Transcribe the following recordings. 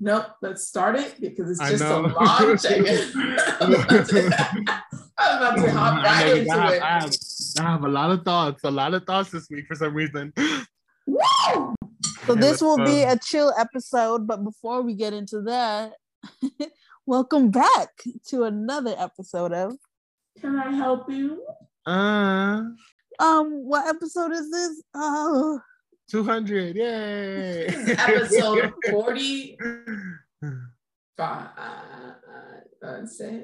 nope, let's start it because it's just a long check. I'm about to hop right I, into have, it. I, have, I have a lot of thoughts, a lot of thoughts this week for some reason. Woo! So Okay, this will let's be a chill episode, but before we get into that, welcome back to another episode of Can I help you? Uh, um what episode is this? Oh 200, yay! Episode 40. Five, uh, say,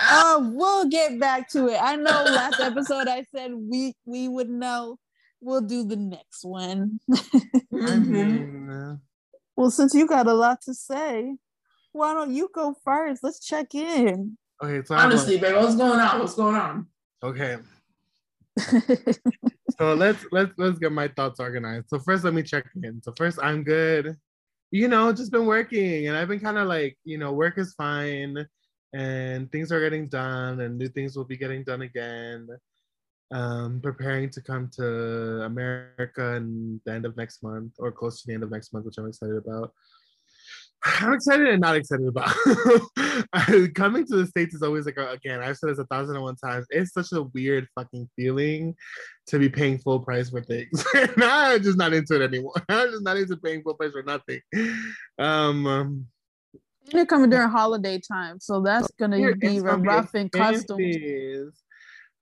uh, we'll get back to it. I know last episode I said we we would know. We'll do the next one. I Mhm. uh, well, since you got a lot to say, why don't you go first? Let's check in. okay, so Honestly, babe, what's going on? What's going on? okay. So let's let's let's get my thoughts organized. So first, let me check in. So first, I'm good. You know, just been working, and I've been kind of like, you know, work is fine, and things are getting done, and new things will be getting done again. Um, preparing to come to America in the end of next month, or close to the end of next month, which I'm excited about. I'm excited and not excited about. Coming to the States is always like, again, I've said this a thousand and one times. It's such a weird fucking feeling to be paying full price for things. and I'm just not into it anymore. I'm just not into paying full price for nothing. Um, um, You're coming during holiday time, so that's gonna be gonna be rough and custom.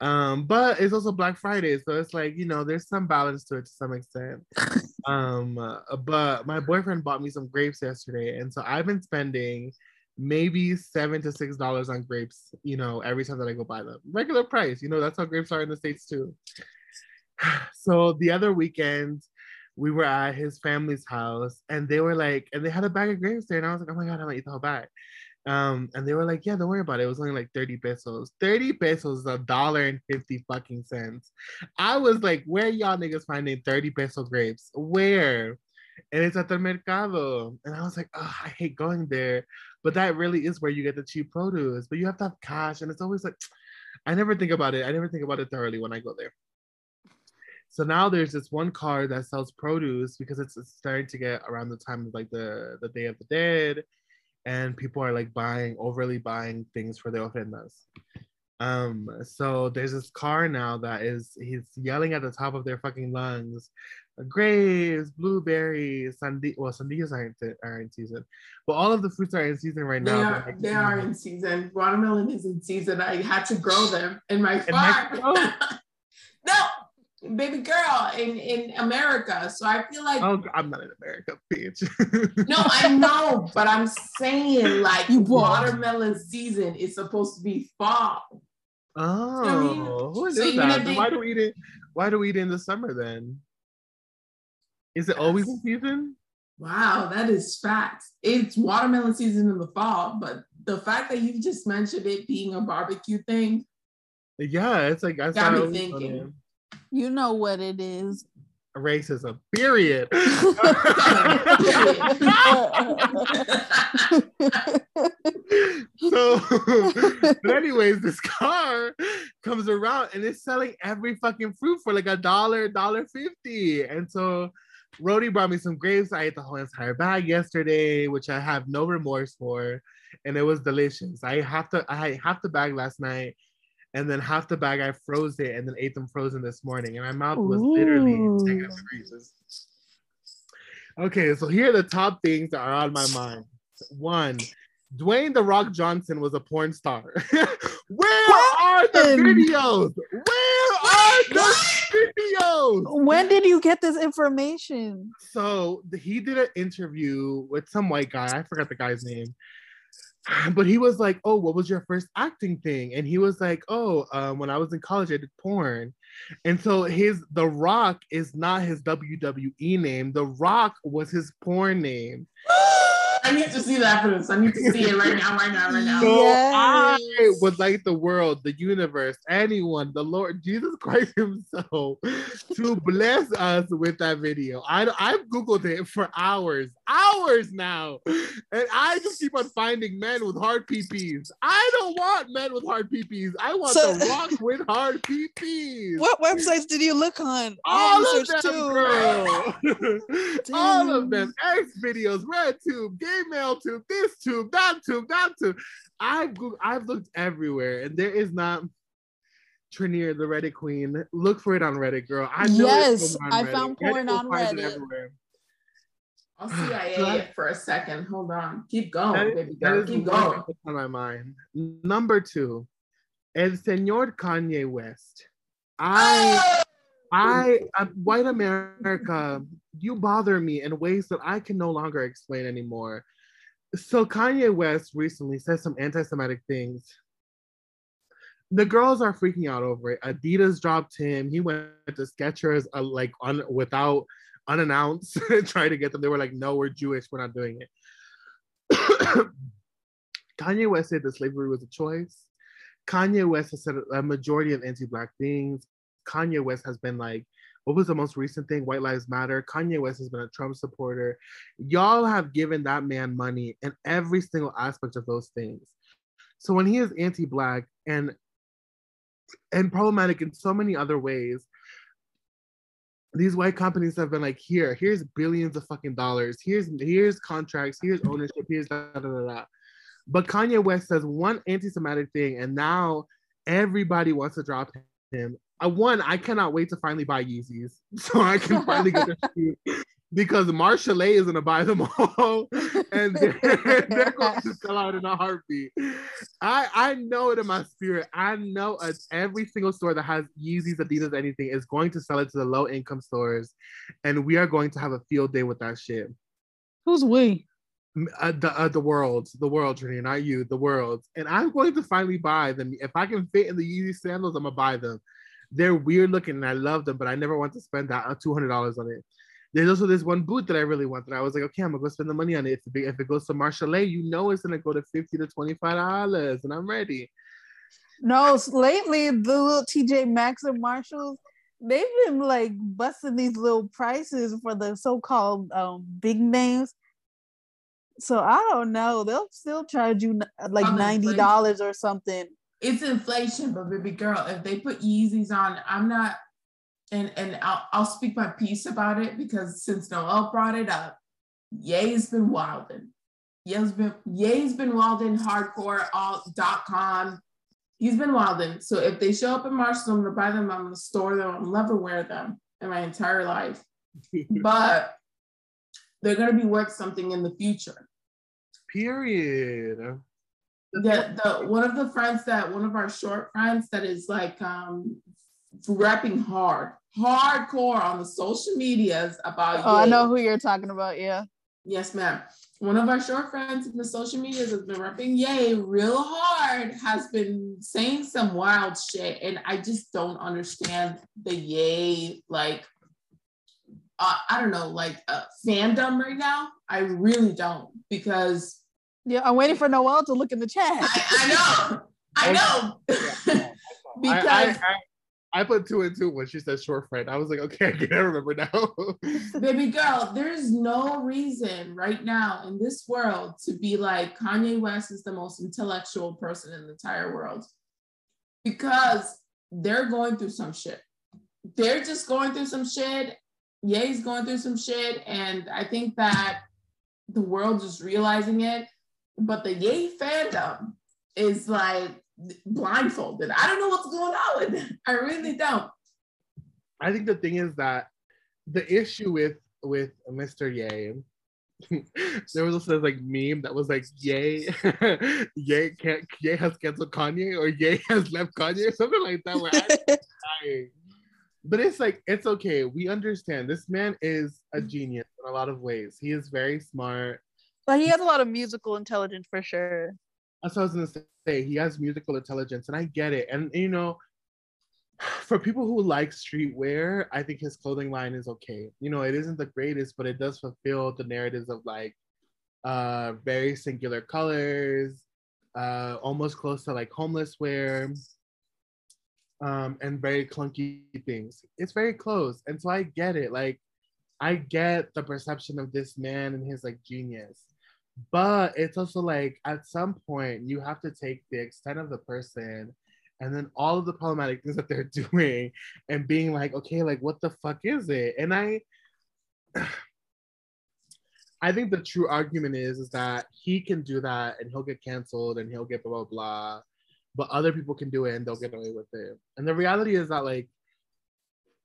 Um, but it's also Black Friday, so it's like you know, there's some balance to it to some extent. um, uh, but my boyfriend bought me some grapes yesterday, and so I've been spending maybe seven to six dollars on grapes, you know, every time that I go buy them. Regular price, you know, that's how grapes are in the states too. So the other weekend, we were at his family's house, and they were like, and they had a bag of grapes there, and I was like, oh my god, I'm gonna eat the whole bag. Um, and they were like, yeah, don't worry about it. It was only like 30 pesos. 30 pesos is a dollar and 50 fucking cents. I was like, where y'all niggas finding 30 peso grapes? Where? And it's at the mercado. And I was like, oh, I hate going there. But that really is where you get the cheap produce. But you have to have cash. And it's always like, I never think about it. I never think about it thoroughly when I go there. So now there's this one car that sells produce because it's, it's starting to get around the time of like the, the Day of the Dead and people are like buying overly buying things for their ofrendas. Um, so there's this car now that is he's yelling at the top of their fucking lungs, grapes, blueberries, sandi well sandillas aren't, are in season, but all of the fruits are in season right They now. are, like, they are in season. Watermelon is in season. I had to grow them in my farm. Baby girl, in, in America. So I feel like, Oh, I'm not in America, bitch. no, I know, but I'm saying like You watermelon season is supposed to be fall. oh, who So knew even that? if Then they- why do we eat it? Why do we eat it in the summer then? Is it always in season? Wow, that is facts. It's watermelon season in the fall, but the fact that you just mentioned it being a barbecue thing, Yeah, it's like I Got me thinking. funny. You know what it is. racism. Period. so, but anyways, this car comes around and it's selling every fucking fruit for like a dollar, dollar fifty. And so, Rody brought me some grapes. I ate the whole entire bag yesterday, which I have no remorse for, and it was delicious. I have to, I had half the bag last night. And then half the bag I froze it and then ate them frozen this morning. And my mouth was literally taking up Ooh. Okay, so here are the top things that are on my mind. One, Dwayne the Rock Johnson was a porn star. Where are the videos? Where are the videos? when did you get this information? So he did an interview with some white guy. I forgot the guy's name. But he was like, "Oh, what was your first acting thing?" And he was like, "Oh, um, when I was in college, I did porn." And so his The Rock is not his WWE name. The Rock was his porn name. Are I need to see the evidence. I need to see it right now, right now, right now. So Yes. I would like the world, the universe, anyone, the Lord Jesus Christ Himself, to bless us with that video. I I've googled it for hours, hours now, and I just keep on finding men with hard PPs. I don't want men with hard PPs. I want So- the Rock with hard PPs. What websites did you look on? All of them, too. girl. All of them. X videos, RedTube, Gay Male Tube, this tube, that tube, that tube. I've Goog- I've looked everywhere, and there is not Trinier, the Reddit queen. Look for it on Reddit, girl. I know Yes, it's I Reddit. found Reddit porn will on Reddit. everywhere. I'll CIA That- it for a second. Hold on. Keep going, is- baby girl. is Keep going. on my mind. Number two, El Señor Kanye West. I I, uh, white America, you bother me in ways that I can no longer explain anymore. So Kanye West recently said some anti-Semitic things. The girls are freaking out over it. Adidas dropped him. He went to Skechers uh, like un, without unannounced, trying to get them. They were like, "No, we're Jewish. We're not doing it." Kanye West said that slavery was a choice. Kanye West has said a majority of anti-black things. Kanye West has been like, what was the most recent thing? White Lives Matter. Kanye West has been a Trump supporter. Y'all have given that man money in every single aspect of those things. So when he is anti-black and and problematic in so many other ways, these white companies have been like, here, here's billions of fucking dollars. Here's here's contracts. Here's ownership. Here's da da da da. But Kanye West says one anti-Semitic thing, and now everybody wants to drop him. Uh, one, I cannot wait to finally buy Yeezys, so I can finally get the shoes because Marshall is gonna buy them all, and they're, they're going to sell out in a heartbeat. I I know it in my spirit. I know uh, every single store that has Yeezys, Adidas, anything is going to sell it to the low income stores, and we are going to have a field day with that shit. Who's we? Uh, the uh, the world, the world, Trini, not you, the world. And I'm going to finally buy them. If I can fit in the Yeezy sandals, I'm gonna buy them. They're weird looking and I love them, but I never want to spend that uh, two hundred dollars on it. There's also this one boot that I really want that I was like, okay, I'm gonna go spend the money on it. If it, if it goes to Marshall, you know it's gonna go to fifty to twenty five dollars, and I'm ready. No, lately the little TJ Maxx and Marshalls, they've been like busting these little prices for the so-called um, big names. So I don't know. They'll still charge you like ninety dollars or something. It's inflation, but baby girl, if they put Yeezys on, I'm not, and and I'll, I'll speak my piece about it because since Noel brought it up, Ye's been wilding. Ye's been Ye's been wilding hardcore all dot com. He's been wilding. So if they show up in Marshall, I'm gonna buy them. I'm gonna store them. I'll never wear them in my entire life. But they're gonna be worth something in the future. Period. The the one of the friends that one of our short friends that is like um rapping hard hardcore on the social medias about Oh, I know who you're talking about. Yeah. yes ma'am one of our short friends in the social medias has been rapping Ye real hard has been saying some wild shit and i just don't understand the Ye like uh, i don't know like uh, fandom right now i really don't because Yeah, I'm waiting for Noel to look in the chat. I, I know. I know. because I, I, I, I put two and two when she said short friend. I was like, okay, I can't remember now. baby girl, there's no reason right now in this world to be like Kanye West is the most intellectual person in the entire world. Because they're going through some shit. They're just going through some shit. Ye's going through some shit. And I think that the world is realizing it. But the Ye fandom is like blindfolded. I don't know what's going on with it. I really don't. I think the thing is that the issue with with Mr. Ye, there was also this like meme that was like Ye, Ye can't Ye has canceled Kanye or Ye has left Kanye or something like that. Where I'm dying. But it's like it's okay. We understand this man is a genius in a lot of ways. He is very smart. But he has a lot of musical intelligence for sure. That's what I was gonna say. He has musical intelligence, and I get it. And you know, for people who like streetwear, I think his clothing line is okay. You know, it isn't the greatest, but it does fulfill the narratives of like uh, very singular colors, uh, almost close to like homeless wear, um, and very clunky things. It's very close, and so I get it. Like, I get the perception of this man and his like genius, but it's also like at some point you have to take the extent of the person and then all of the problematic things that they're doing and being like okay like what the fuck is it? And i i think the true argument is is that he can do that and he'll get canceled and he'll get blah blah blah. But other people can do it and they'll get away with it. And the reality is that like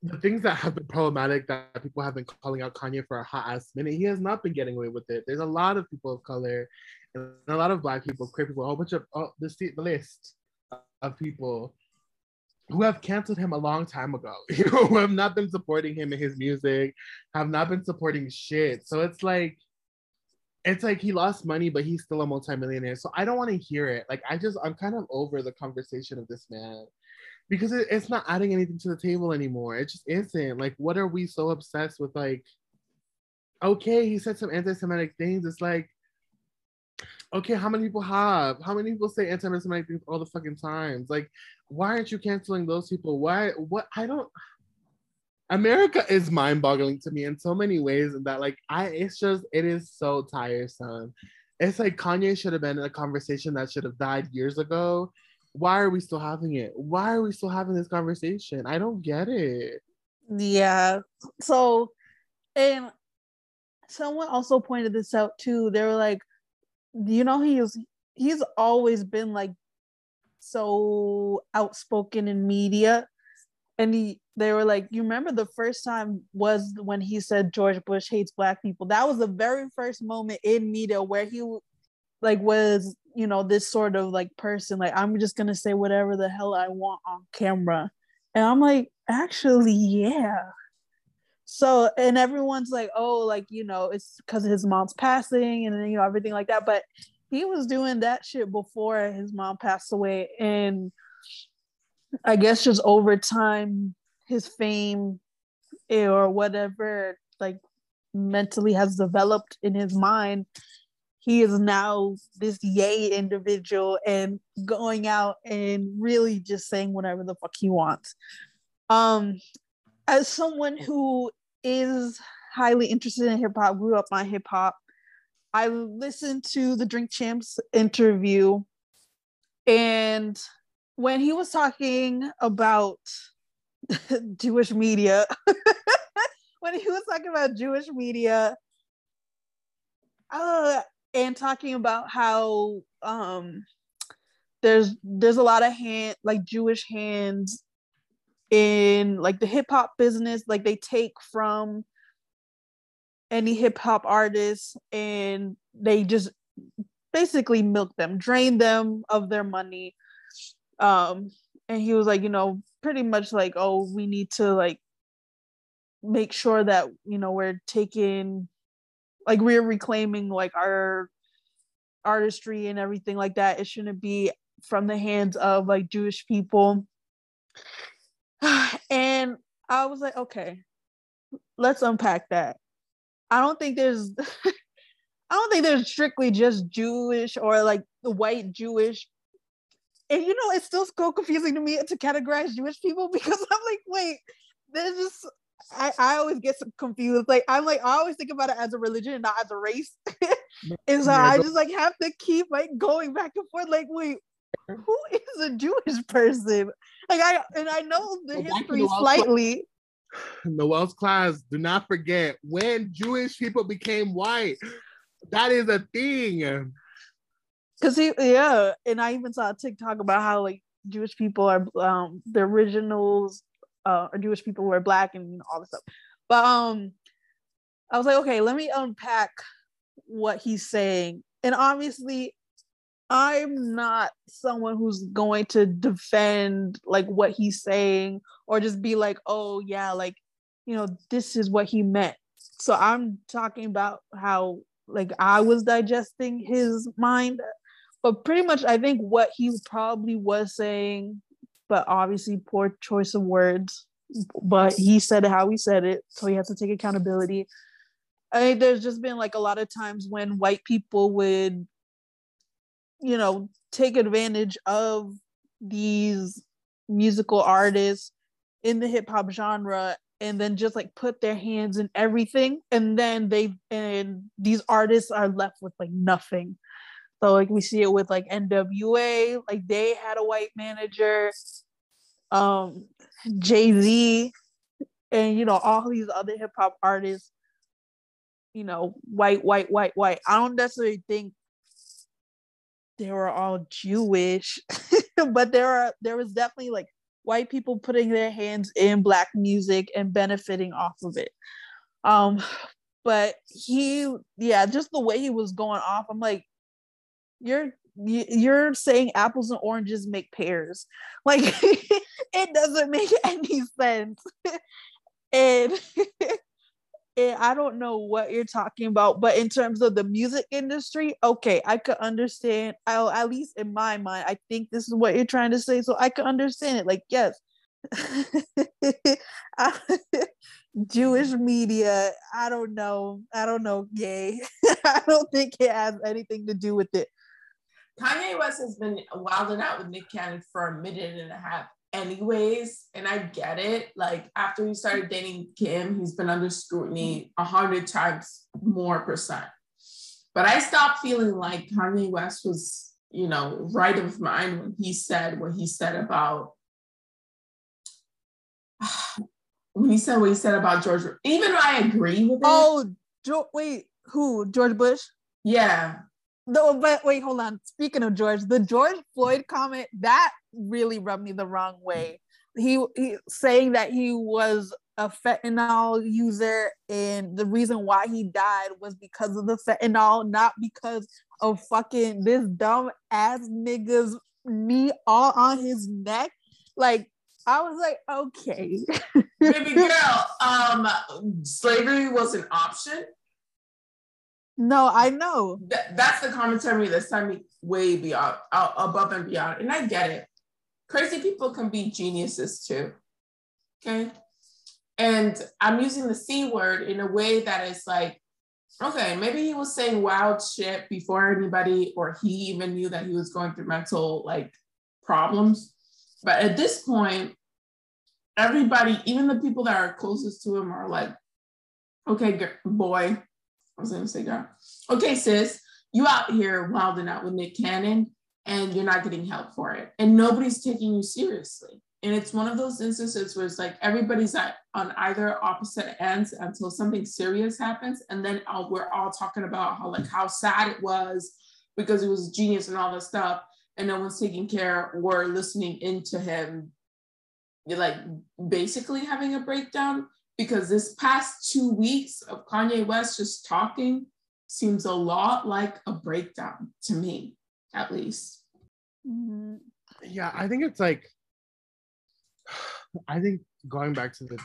the things that have been problematic that people have been calling out Kanye for a hot ass minute, he has not been getting away with it. There's a lot of people of color and a lot of black people, queer people, a whole bunch of oh, the, the list of people who have canceled him a long time ago, you know, who have not been supporting him in his music, have not been supporting shit. So it's like, it's like he lost money, but he's still a multimillionaire. So I don't want to hear it. Like I just, I'm kind of over the conversation of this man because it, it's not adding anything to the table anymore. It just isn't. Like, what are we so obsessed with? Like, okay, he said some anti-Semitic things. It's like, okay, how many people have? How many people say anti-Semitic things all the fucking times? Like, why aren't you canceling those people? Why? What? I don't. America is mind-boggling to me in so many ways, that like I, it's just it is so tiresome. It's like Kanye should have been in a conversation that should have died years ago. Why are we still having it? Why are we still having this conversation? I don't get it. Yeah. So, and someone also pointed this out too. They were like, you know he's he's always been like so outspoken in media and he they were like you remember the first time was when he said george bush hates black people that was the very first moment in media where he like was you know this sort of like person like i'm just gonna say whatever the hell i want on camera. And i'm like actually yeah. So and everyone's like oh like you know it's because his mom's passing and you know everything like that. But he was doing that shit before his mom passed away. And i guess just over time his fame eh, or whatever like mentally has developed in his mind he is now this Ye individual and going out and really just saying whatever the fuck he wants. Um as someone who is highly interested in hip hop, grew up on hip hop, I listened to the Drink Champs interview, and when he was talking about Jewish media, when he was talking about Jewish media, uh, and talking about how um, there's there's a lot of hand like Jewish hands in like the hip hop business, like they take from any hip hop artists and they just basically milk them, drain them of their money. Um, and he was like, you know, pretty much like, oh, we need to like make sure that you know we're taking like we're reclaiming like our artistry and everything like that. It shouldn't be from the hands of like Jewish people. and I was like, okay, let's unpack that. I don't think there's I don't think there's strictly just Jewish or like the white Jewish. And you know, it's still so confusing to me to categorize Jewish people because I'm like, wait, there's just I, I always get so confused. Like I'm like I always think about it as a religion and not as a race. and so I just like have to keep like going back and forth. Like, wait, who is a Jewish person? Like I and I know the history slightly. Noel's class, do not forget when Jewish people became white. That is a thing. Cause he yeah, and I even saw a TikTok about how like Jewish people are um the originals uh or Jewish people who were black and all this stuff. But um I was like, okay, let me unpack what he's saying. And obviously I'm not someone who's going to defend like what he's saying or just be like, oh yeah, like, you know, this is what he meant. So I'm talking about how like I was digesting his mind. But pretty much I think what he probably was saying, but obviously poor choice of words. But he said how he said it, so he has to take accountability. I think there's just been like a lot of times when white people would, you know, take advantage of these musical artists in the hip hop genre and then just like put their hands in everything and then they and these artists are left with like nothing so like we see it with like nwa like they had a white manager um jay-z and you know all these other hip-hop artists you know white white white white i don't necessarily think they were all jewish but there are there was definitely like white people putting their hands in black music and benefiting off of it. Um, but he, yeah, just the way he was going off, I'm like, you're you're saying apples and oranges make pears, like it doesn't make any sense. and and I don't know what you're talking about, but in terms of the music industry, okay, I could understand. I'll at least in my mind, I think this is what you're trying to say, so I could understand it. Like, yes, Jewish media. I don't know. I don't know. Gay. I don't think it has anything to do with it. Kanye West has been wilding out with Nick Cannon for a minute and a half anyways and i get it. Like after he started dating kim he's been under scrutiny a hundred times more percent. But i stopped feeling like kanye west was you know right of mind when he said what he said about when he said what he said about george even though i agree with it. Oh jo- wait who? George bush? Yeah no, but wait, hold on. Speaking of George, the George Floyd comment that really rubbed me the wrong way. He, he saying that he was a fentanyl user and the reason why he died was because of the fentanyl, not because of fucking this dumb ass nigga's knee all on his neck. Like I was like, okay. Baby girl, um, slavery was an option. No, I know. Th- that's the commentary that's me way beyond, uh, above and beyond. And I get it. Crazy people can be geniuses too. Okay. And I'm using the C word in a way that is like, okay, maybe he was saying wild shit before anybody, or he even knew that he was going through mental like problems. But at this point, everybody, even the people that are closest to him, are like, okay, boy, I was gonna say girl. Okay, sis, you out here wilding out with Nick Cannon and you're not getting help for it. And nobody's taking you seriously. And it's one of those instances where it's like everybody's at, on either opposite ends until something serious happens. And then uh, we're all talking about how like how sad it was because he was a genius and all this stuff. And no one's taking care or listening into him. You're like basically having a breakdown because this past two weeks of Kanye West just talking seems a lot like a breakdown to me, at least. Mm-hmm. Yeah, I think it's like, I think going back to the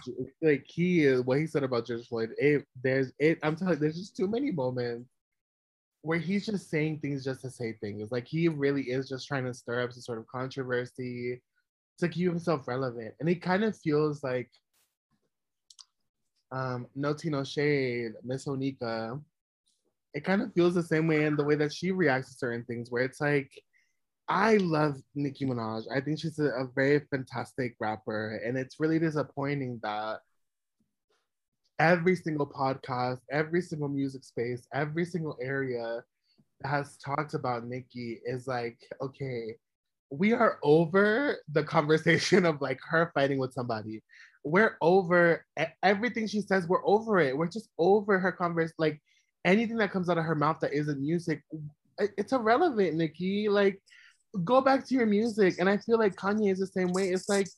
like he is what he said about George Floyd. It there's it. I'm telling you, there's just too many moments where he's just saying things just to say things. Like he really is just trying to stir up some sort of controversy to keep himself relevant, and it kind of feels like um, No Tea No Shade, Miss Onika, it kind of feels the same way in the way that she reacts to certain things, where it's like, I love Nicki Minaj. I think she's a, a very fantastic rapper, and it's really disappointing that every single podcast, every single music space, every single area that has talked about Nicki is like, okay, we are over the conversation of like her fighting with somebody we're over everything she says. We're over it. We're just over her converse. Like anything that comes out of her mouth that isn't music, it's irrelevant, Nicki. Like, go back to your music. And I feel like Kanye is the same way. It's like,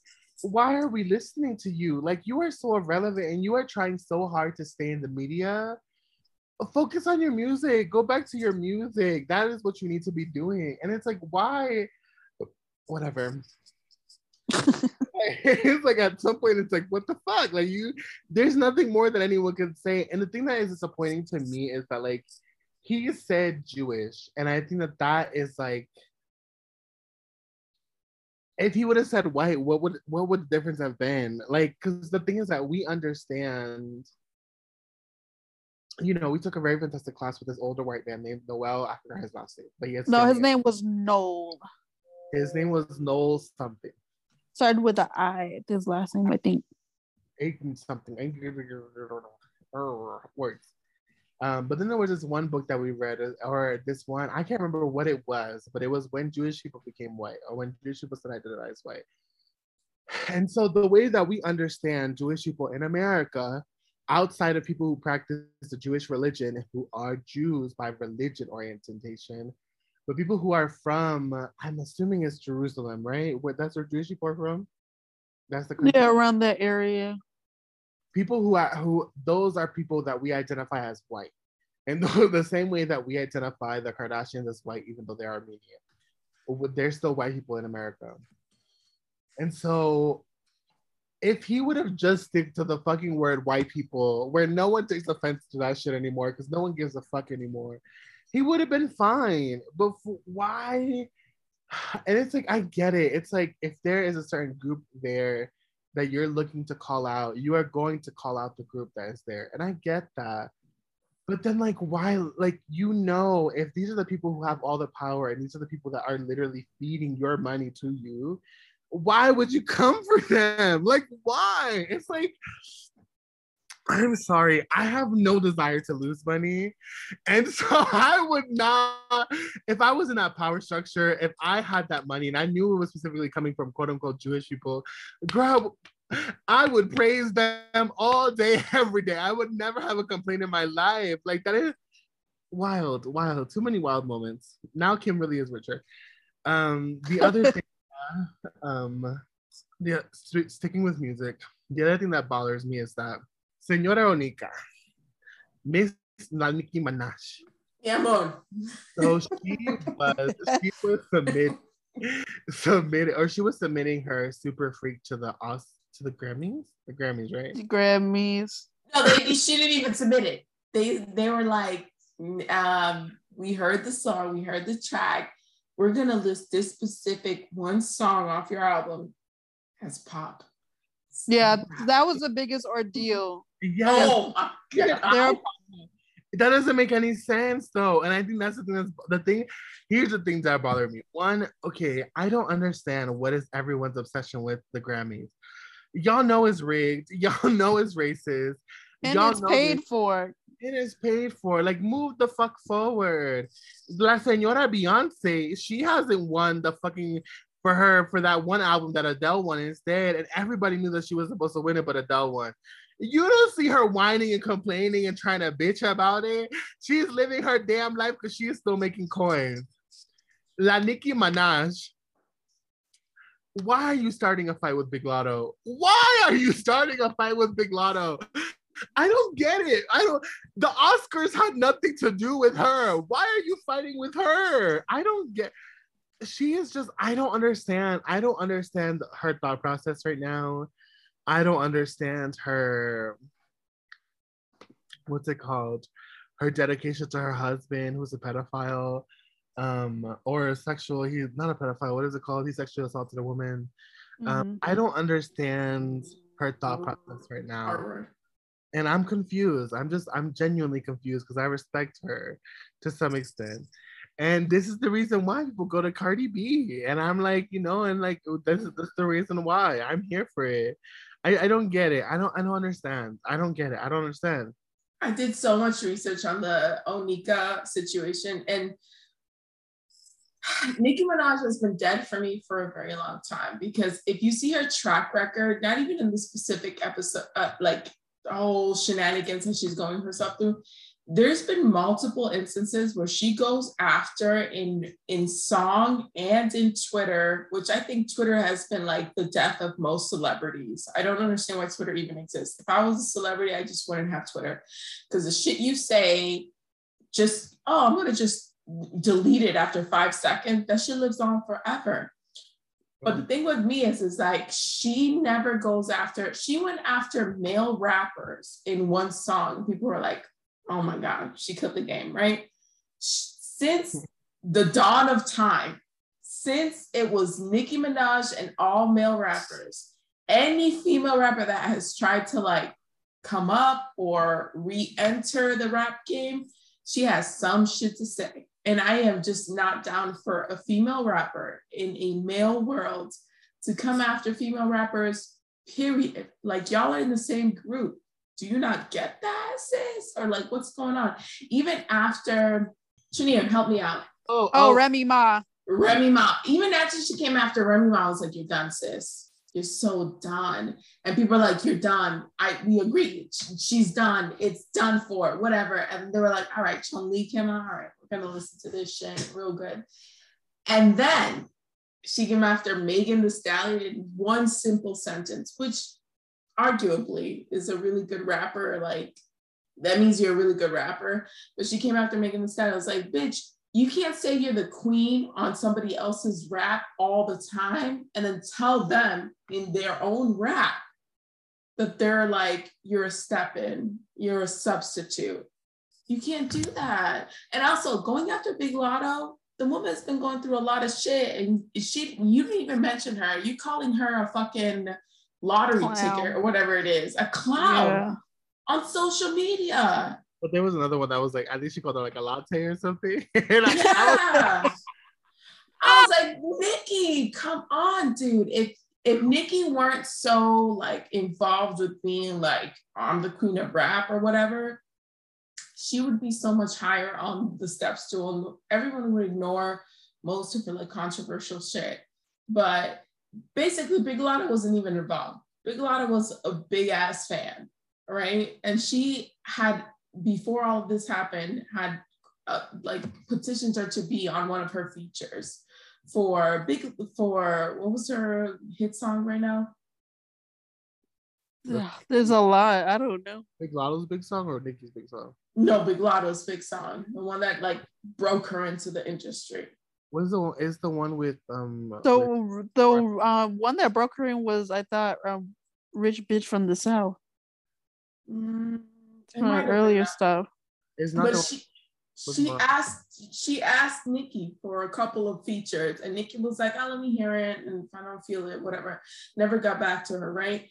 why are we listening to you? Like, you are so irrelevant and you are trying so hard to stay in the media. Focus on your music. Go back to your music. That is what you need to be doing. And it's like, why? Whatever. it's like at some point it's like what the fuck like you there's nothing more that anyone can say and the thing that is disappointing to me is that like he said jewish and i think that that is like if he would have said white what would what would the difference have been like because the thing is that we understand you know, we took a very fantastic class with this older white man named Noel. I forgot his last name, but yes, no, his name was Noel. His name was Noel something. Started with an I. His last name, I think. Aiken something. Words. Um, but then there was this one book that we read, uh, or this one, I can't remember what it was, but it was when Jewish people became white, or when Jewish people started identifying as white. And so the way that we understand Jewish people in America, outside of people who practice the Jewish religion, who are Jews by religion orientation, but people who are from, uh, I'm assuming it's Jerusalem, right? What that's where Jewish people are from. That's the country. yeah around that area. People who are who those are people that we identify as white, and the same way that we identify the Kardashians as white, even though they're Armenian, they're still white people in America. And so if he would have just stick to the fucking word white people, where no one takes offense to that shit anymore, because no one gives a fuck anymore, he would have been fine. But why? And it's like I get it. It's like if there is a certain group there that you're looking to call out, you are going to call out the group that is there. And I get that. But then like why like you know if these are the people who have all the power and these are the people that are literally feeding your money to you, why would you come for them? Like, why? It's like, I'm sorry, I have no desire to lose money. And so I would not, if I was in that power structure, if I had that money and I knew it was specifically coming from quote unquote Jewish people, girl, I would praise them all day, every day. I would never have a complaint in my life. Like that is wild, wild, too many wild moments. Now Kim really is richer. Um, the other thing um, yeah, sticking with music, the other thing that bothers me is that Senora Onika, Miss Nicki Minaj. Yeah, amor. So she was she was submit submitted or she was submitting her super freak to the us to the Grammys. The Grammys, right? The Grammys. No, they, she didn't even submit it. They they were like, um, we heard the song, we heard the track we're gonna list this specific one song off your album as pop. Yeah, that was the biggest ordeal. Yeah. Oh that doesn't make any sense though. And I think that's the thing that's the thing. Here's the things that bother me. One, okay, I don't understand what is everyone's obsession with the Grammys. Y'all know it's rigged, y'all know it's racist. And y'all it's paid for. It is paid for. Like, move the fuck forward. La Senora Beyonce, she hasn't won the fucking for her for that one album that Adele won instead, and everybody knew that she was supposed to win it, but Adele won. You don't see her whining and complaining and trying to bitch about it. She's living her damn life because she's still making coins. La Nicki Minaj. Why are you starting a fight with Big Latto? Why are you starting a fight with Big Latto? I don't get it. I don't. The Oscars had nothing to do with her. Why are you fighting with her? I don't get. She is just. I don't understand. I don't understand her thought process right now. I don't understand her. What's it called? Her dedication to her husband, who's a pedophile, um, or a sexual. He's not a pedophile. What is it called? He sexually assaulted a woman. Um, mm-hmm. Um, I don't understand her thought process right now and I'm confused. I'm just, I'm genuinely confused because I respect her to some extent. And this is the reason why people go to Cardi B. And I'm like, you know, and like this is, this is the reason why I'm here for it. I, I don't get it. I don't I don't understand. I don't get it. I don't understand. I did so much research on the Onika situation and Nicki Minaj has been dead for me for a very long time because if you see her track record, not even in the specific episode, uh, like the whole shenanigans that she's going herself through there's been multiple instances where she goes after in in song and in twitter which i think twitter has been like the death of most celebrities i don't understand why twitter even exists if i was a celebrity i just wouldn't have twitter because the shit you say just oh i'm gonna just delete it after five seconds that shit lives on forever but the thing with me is, is like she never goes after. She went after male rappers in one song. People were like, "Oh my god, she killed the game!" Right? Since the dawn of time, since it was Nicki Minaj and all male rappers, any female rapper that has tried to like come up or re-enter the rap game, she has some shit to say. And I am just not down for a female rapper in a male world to come after female rappers, period. Like y'all are in the same group. Do you not get that, sis? Or like what's going on? Even after Shania, help me out. Oh, oh, oh Remy Ma. Remy Ma. Even after she came after Remy Ma, I was like, you're done, sis. You're so done. And people are like, you're done. I we agree. She's done. It's done for, whatever. And they were like, all right, Chun Li came out. All right, we're gonna listen to this shit real good. And then she came after Megan Thee Stallion in one simple sentence, which arguably is a really good rapper. Like that means you're a really good rapper. But she came after Megan Thee Stallion. I was like, bitch, you can't say you're the queen on somebody else's rap all the time and then tell them in their own rap that they're like, you're a step in, you're a substitute. You can't do that. And also going after Big Latto, the woman's been going through a lot of shit and she you didn't even mention her. You calling her a fucking lottery clown. ticket or whatever it is, a clown yeah. on social media. But there was another one that was like, I think she called it like a latte or something. yeah. I was like, Nicki, come on, dude. If if Nicki weren't so like involved with being like I'm the queen of rap or whatever, she would be so much higher on the step stool. Everyone would ignore most of her like controversial shit. But basically, Big Latto wasn't even involved. Big Latto was a big ass fan, right? And she had before all of this happened, had uh, like petitioned her to be on one of her features for big for what was her hit song right now? There's a lot. I don't know. Big Latto's big song or Nicki's big song? No, Big Latto's big song. The one that like broke her into the industry. What is the one? Is the one with um? The with, the um one that broke her in was I thought um, rich bitch from the south. Mm, her earlier stuff. It's not. But the, she, she asked she asked Nicki for a couple of features, and Nicki was like, "Oh, let me hear it, and if I don't feel it, whatever." Never got back to her, right?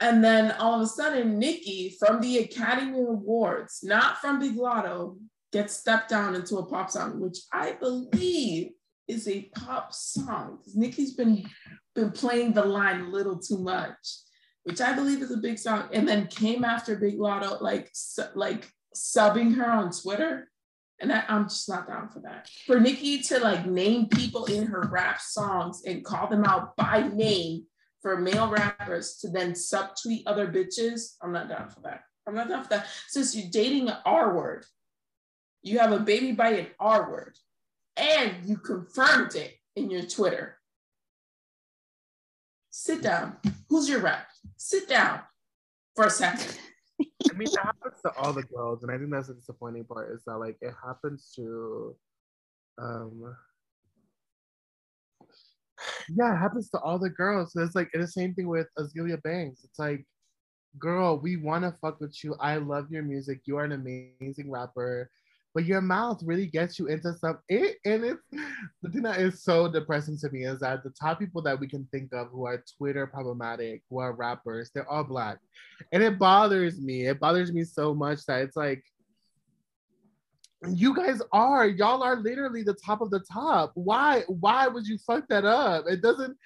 And then all of a sudden, Nicki from the Academy Awards, not from Big Latto, gets stepped down into a pop song, which I believe is a pop song. Nicki's been been playing the line a little too much which I believe is a big song, and then came after Big Latto, like su- like subbing her on Twitter. And I, I'm just not down for that. For Nicki to like name people in her rap songs and call them out by name for male rappers to then subtweet other bitches, I'm not down for that. I'm not down for that. Since you're dating an R word, you have a baby by an R word, and you confirmed it in your Twitter. Sit down. Who's your rep? sit down for a second. I mean, it happens to all the girls, and I think that's the disappointing part is that like it happens to, um, yeah, it happens to all the girls. So it's like it's the same thing with Azealia Banks. It's like, girl, we want to fuck with you. I love your music. You are an amazing rapper but your mouth really gets you into some it and it's the thing that is so depressing to me is that the top people that we can think of who are twitter problematic who are rappers they're all black. And it bothers me. It bothers me so much that it's like you guys are y'all are literally the top of the top. Why why would you fuck that up? It doesn't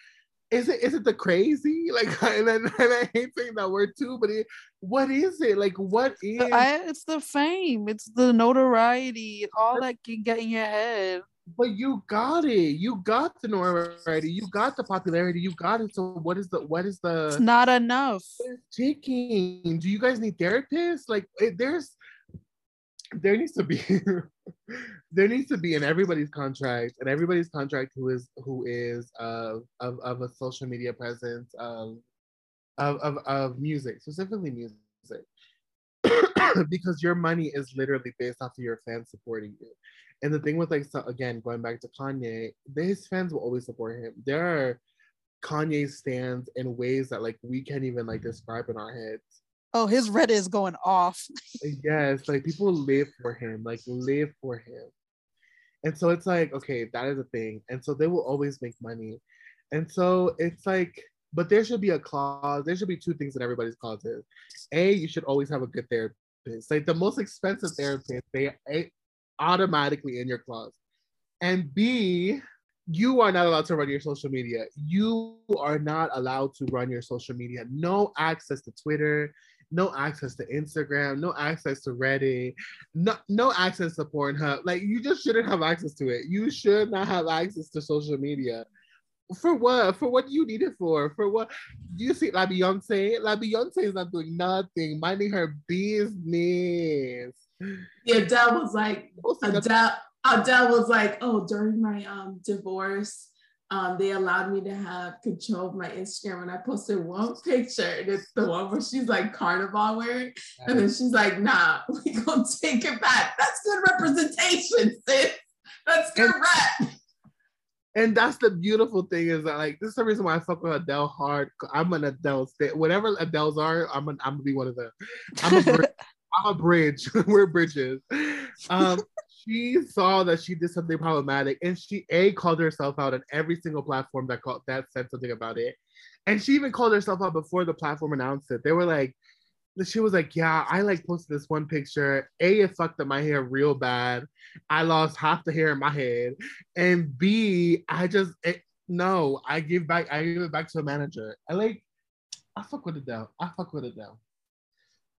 is it is it the crazy like and, and I hate saying that word too, but it, what is it like? What is? I, it's the fame, it's the notoriety, all that can get in your head. But you got it. You got the notoriety. You got the popularity. You got it. So what is the what is the? It's not enough. Ticking. Do you guys need therapists? Like it, there's there needs to be there needs to be in everybody's contract and everybody's contract who is who is uh, of, of a social media presence of of, of, of music specifically music. Because your money is literally based off of your fans supporting you. And the thing with like so, again going back to kanye his fans will always support him. There are kanye stands in ways that like we can't even like describe in our heads Oh, his Reddit is going off. yes, like people live for him, like live for him. And so it's like, okay, that is a thing. And so they will always make money. And so it's like, But there should be a clause. There should be two things in everybody's closet. A, you should always have a good therapist. Like the most expensive therapist, they automatically in your clause And B, you are not allowed to run your social media. You are not allowed to run your social media. No access to Twitter, no access to Instagram, no access to Reddit, no, no access to Pornhub. Like you just shouldn't have access to it. You should not have access to social media. For what? For what do you need it for? For what? Do you see La Beyonce? La Beyonce is not doing nothing, minding her business. Yeah, Adele was like Adele. Adele was like, "Oh, during my um divorce, um, they allowed me to have control of my Instagram, and I posted one picture, and it's the one where she's like carnival wearing, and then she's like, "Nah, we gonna take it back. That's good representation, sis. That's good rep." And that's the beautiful thing is that like this is the reason why I fuck with Adele hard. I'm an Adele state. Whatever Adele's are, I'm an, I'm gonna be one of them. I'm a bridge. I'm a bridge. We're bridges. Um, she saw that she did something problematic, and she a called herself out on every single platform that called that said something about it, and she even called herself out before the platform announced it. They were like, she was like, yeah, I like posted this one picture. A, it fucked up my hair real bad. I lost half the hair in my head. And B, I just it, no, I give back, I give it back to a manager. I like, I fuck with Adele. I fuck with Adele.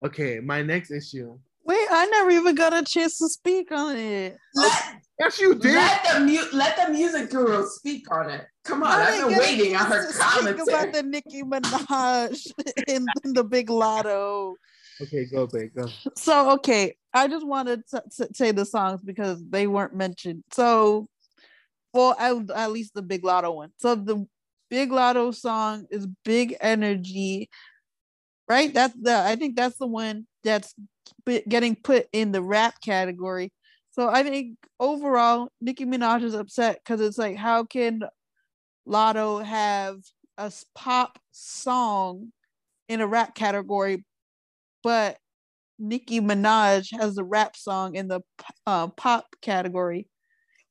Okay, my next issue. Wait, I never even got a chance to speak on it. Let, Yes, you did. let the mu- let the music guru speak on it. Come on, I've been waiting on her to speak about the Nicki Minaj in, in the Big Latto. Okay, go, babe, go. So okay, I just wanted to, to say the songs because they weren't mentioned. So, well, at, at least the Big Latto one. So the Big Latto song is Big Energy, right? That's the I think that's the one that's getting put in the rap category. So I think overall, Nicki Minaj is upset because it's like, how can Latto have a pop song in a rap category, but Nicki Minaj has a rap song in the uh, pop category.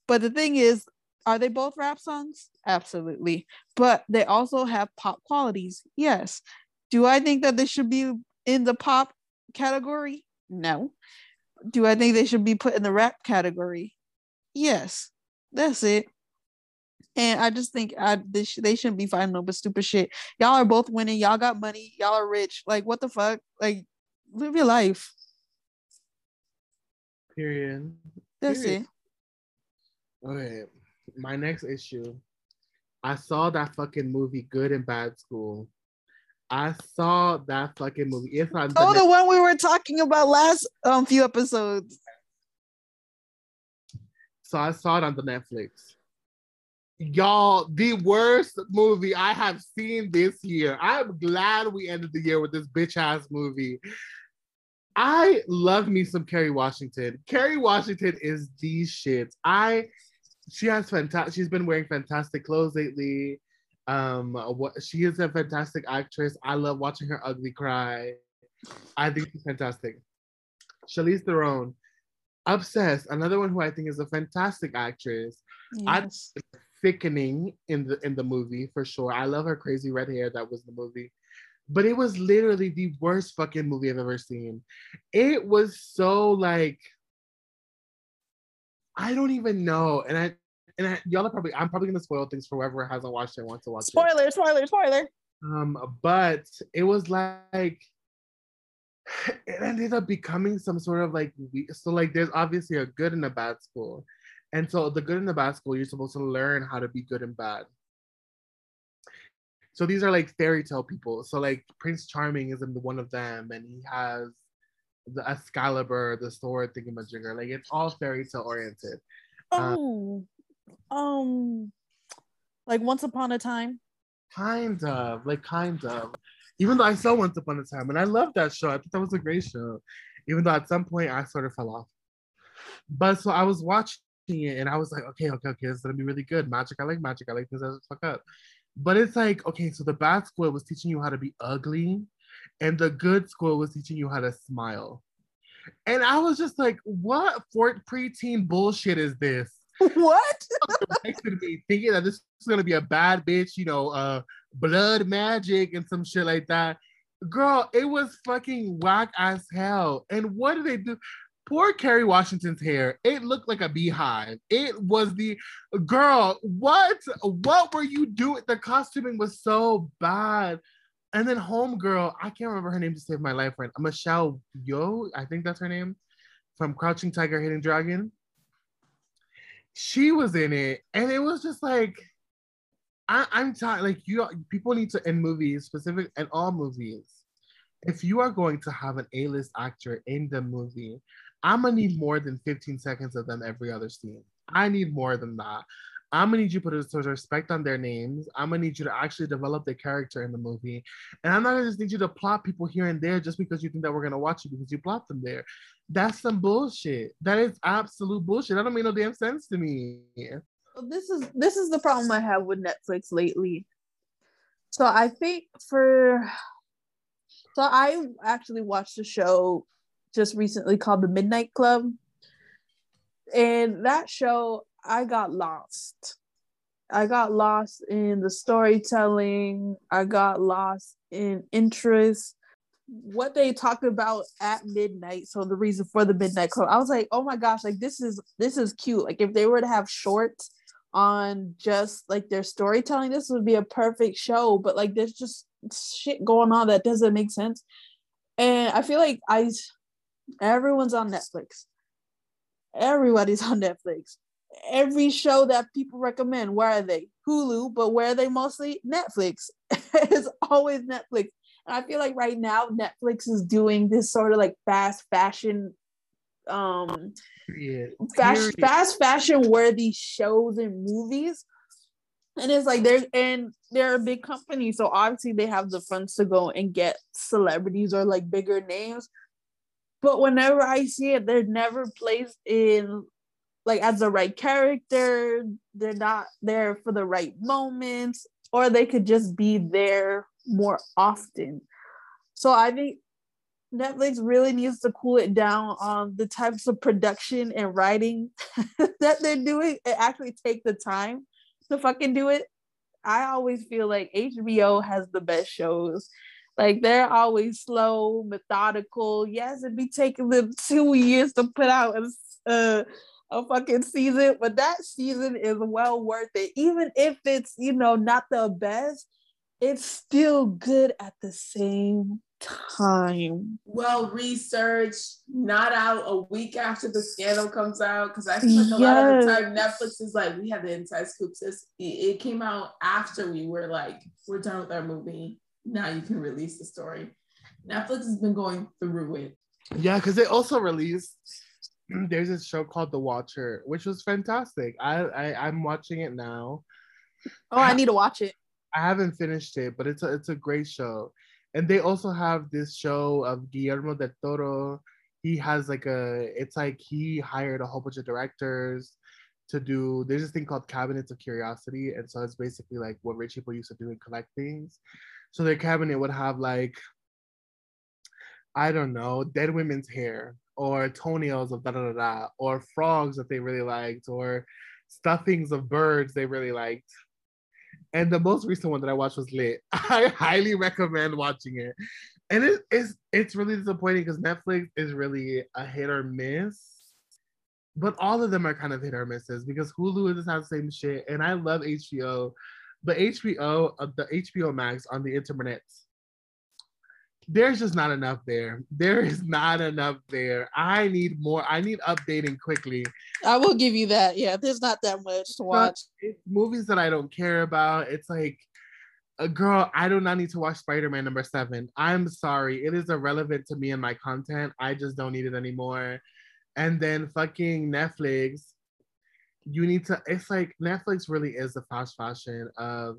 But the thing is, are they both rap songs? Absolutely. But they also have pop qualities. Yes. Do I think that they should be in the pop category? No. Do I think they should be put in the rap category? Yes. That's it. And I just think I they, sh- they shouldn't be fighting over stupid shit. Y'all are both winning. Y'all got money. Y'all are rich. Like what the fuck? Like live your life. Period. That's Period. it. Okay, my next issue. I saw that fucking movie, Good and Bad School. I saw that fucking movie. It's on Oh, the Net- one we were talking about last um few episodes. so I saw it on the Netflix. Y'all, the worst movie I have seen this year. I'm glad we ended the year with this bitch ass movie. I love me some Kerry Washington. Kerry Washington is the shit. I she has fantastic she's been wearing fantastic clothes lately. Um what she is a fantastic actress. I love watching her ugly cry. I think she's fantastic. Charlize Theron, Obsessed, another one who I think is a fantastic actress. I- Yes. Thickening in the in the movie for sure. I love her crazy red hair that was in the movie. But it was literally the worst fucking movie I've ever seen. It was so like I don't even know. And I and I, y'all are probably I'm probably gonna spoil things for whoever hasn't watched it and wants to watch it. Spoiler, spoiler, spoiler. Um, but it was like it ended up becoming some sort of like so like there's obviously a good and a bad school. And so the good and the bad school, you're supposed to learn how to be good and bad. So these are like fairy tale people. So like Prince Charming is in the one of them, and he has the Excalibur, the sword thingamajigger. Like it's all fairy tale oriented. Oh, um, Um, like Once Upon a Time. Kind of, like kind of. Even though I saw Once Upon a Time, and I loved that show. I thought that was a great show. Even though at some point I sort of fell off. But so I was watching it, and I was like, okay, okay, okay, this is gonna be really good. Magic, I like magic. I like this as fuck up. But it's like, okay, so the bad school was teaching you how to be ugly, and the good school was teaching you how to smile. And I was just like, what for preteen bullshit is this? what? thinking that this is gonna be a bad bitch, you know, uh, blood magic and some shit like that. Girl, it was fucking whack as hell. And what did they do? Poor Kerry Washington's hair. It looked like a beehive. It was the girl. What? What were you doing? The costuming was so bad. And then Homegirl, I can't remember her name to save my life right Michelle Yeoh, I think that's her name, from Crouching Tiger, Hidden Dragon. She was in it, and it was just like, I, am tired. Like you, people need to in movies, specific and all movies. If you are going to have an A-list actor in the movie, I'm gonna need more than 15 seconds of them every other scene. I need more than that. I'm gonna need you to put some respect on their names. I'm gonna need you to actually develop the character in the movie. And I'm not gonna just need you to plot people here and there just because you think that we're gonna watch you because you plot them there. That's some bullshit. That is absolute bullshit. That don't make no damn sense to me. This is this is the problem I have with Netflix lately. So I think for so I actually watched a show just recently called The Midnight Club. And that show, I got lost. I got lost in the storytelling. I got lost in interest. What they talked about at midnight. So the reason for the midnight club, I was like, oh my gosh, like this is this is cute. Like if they were to have shorts on just like their storytelling, this would be a perfect show. But like there's just shit going on that doesn't make sense. And I feel like I everyone's on Netflix. Everybody's on Netflix. Every show that people recommend, where are they? Hulu, but where are they mostly? Netflix. it's always Netflix. And I feel like right now Netflix is doing this sort of like fast fashion um fast fast fashion worthy shows and movies and it's like they're and they're a big company so obviously they have the funds to go and get celebrities or like bigger names but whenever i see it they're never placed in like as the right character they're not there for the right moments or they could just be there more often so i think netflix really needs to cool it down on the types of production and writing that they're doing and actually take the time to fucking do it. I always feel like HBO has the best shows. Like they're always slow, methodical. Yes, it'd be taking them two years to put out a, uh, a fucking season, but that season is well worth it. Even if it's, you know, not the best, it's still good at the same time. Well researched, not out a week after the scandal comes out. Because I feel like a yes. lot of the time Netflix is like, we have the inside scoops. It, it came out after we were like, we're done with our movie. Now you can release the story. Netflix has been going through it. Yeah, because they also released Mm, there's a show called The Watcher, which was fantastic. I, I I'm watching it now. Oh, I need to watch it. I haven't finished it, but it's a it's a great show and they also have this show of Guillermo del Toro. He has like a, it's like he hired a whole bunch of directors to do. There's this thing called Cabinets of Curiosity, and so it's basically like what rich people used to do and collect things. So their cabinet would have like, I don't know, dead women's hair or toenails of da da da da, or frogs that they really liked, or stuffings of birds they really liked and the most recent one that I watched was Lit. I highly recommend watching it. And it, it's it's really disappointing because Netflix is really a hit or miss. But all of them are kind of hit or misses because Hulu does have the same shit. And I love HBO, but HBO, uh, the HBO Max on the internet there's just not enough there. There is not enough there. I need more. I need updating quickly. I will give you that. Yeah, there's not that much to watch. It's movies that I don't care about. It's like, a girl, I do not need to watch Spider Man number seven. I'm sorry. It is irrelevant to me and my content. I just don't need it anymore. And then fucking Netflix, you need to, it's like Netflix really is the fast fashion of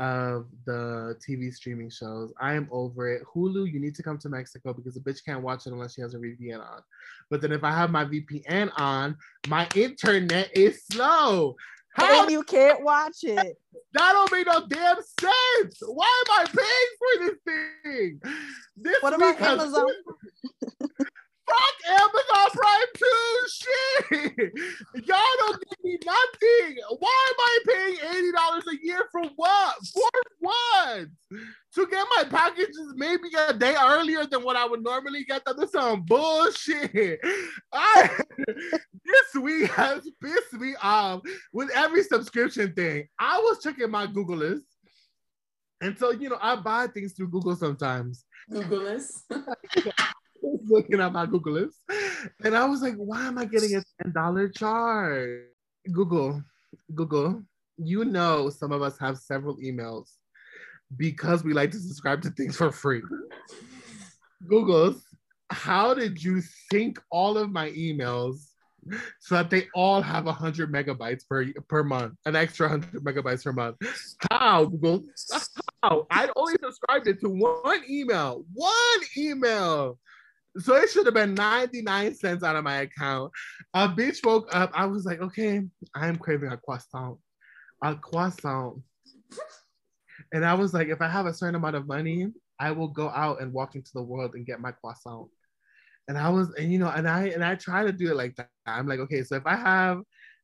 of the TV streaming shows. I am over it. Hulu, you need to come to Mexico because the bitch can't watch it unless she has a VPN on. But then if I have my VPN on, my internet is slow. How and you can't watch it. That don't make no damn sense. Why am I paying for this thing? This what about Amazon? Fuck Amazon Prime too. Shit. Y'all don't give me nothing. Why am I paying $80 a year for what? For what? To get my packages maybe a day earlier than what I would normally get. That is some bullshit. I, this week has pissed me off um, with every subscription thing. I was checking my Google list. And so, you know, I buy things through Google sometimes. Google list. looking at my Google list. And I was like, why am I getting a $10 charge? Google, Google, you know, some of us have several emails because we like to subscribe to things for free. Google's, how did you sync all of my emails so that they all have 100 megabytes per per month, an extra 100 megabytes per month. How, Google? How? I'd only subscribed it to one email, one email. So it should have been 99 cents out of my account. A bitch woke up. I was like, okay, I'm craving a croissant. A croissant. And I was like, if I have a certain amount of money, I will go out and walk into the world and get my croissant. And I was, and you know, and I and I try to do it like that. I'm like, okay, so if I have,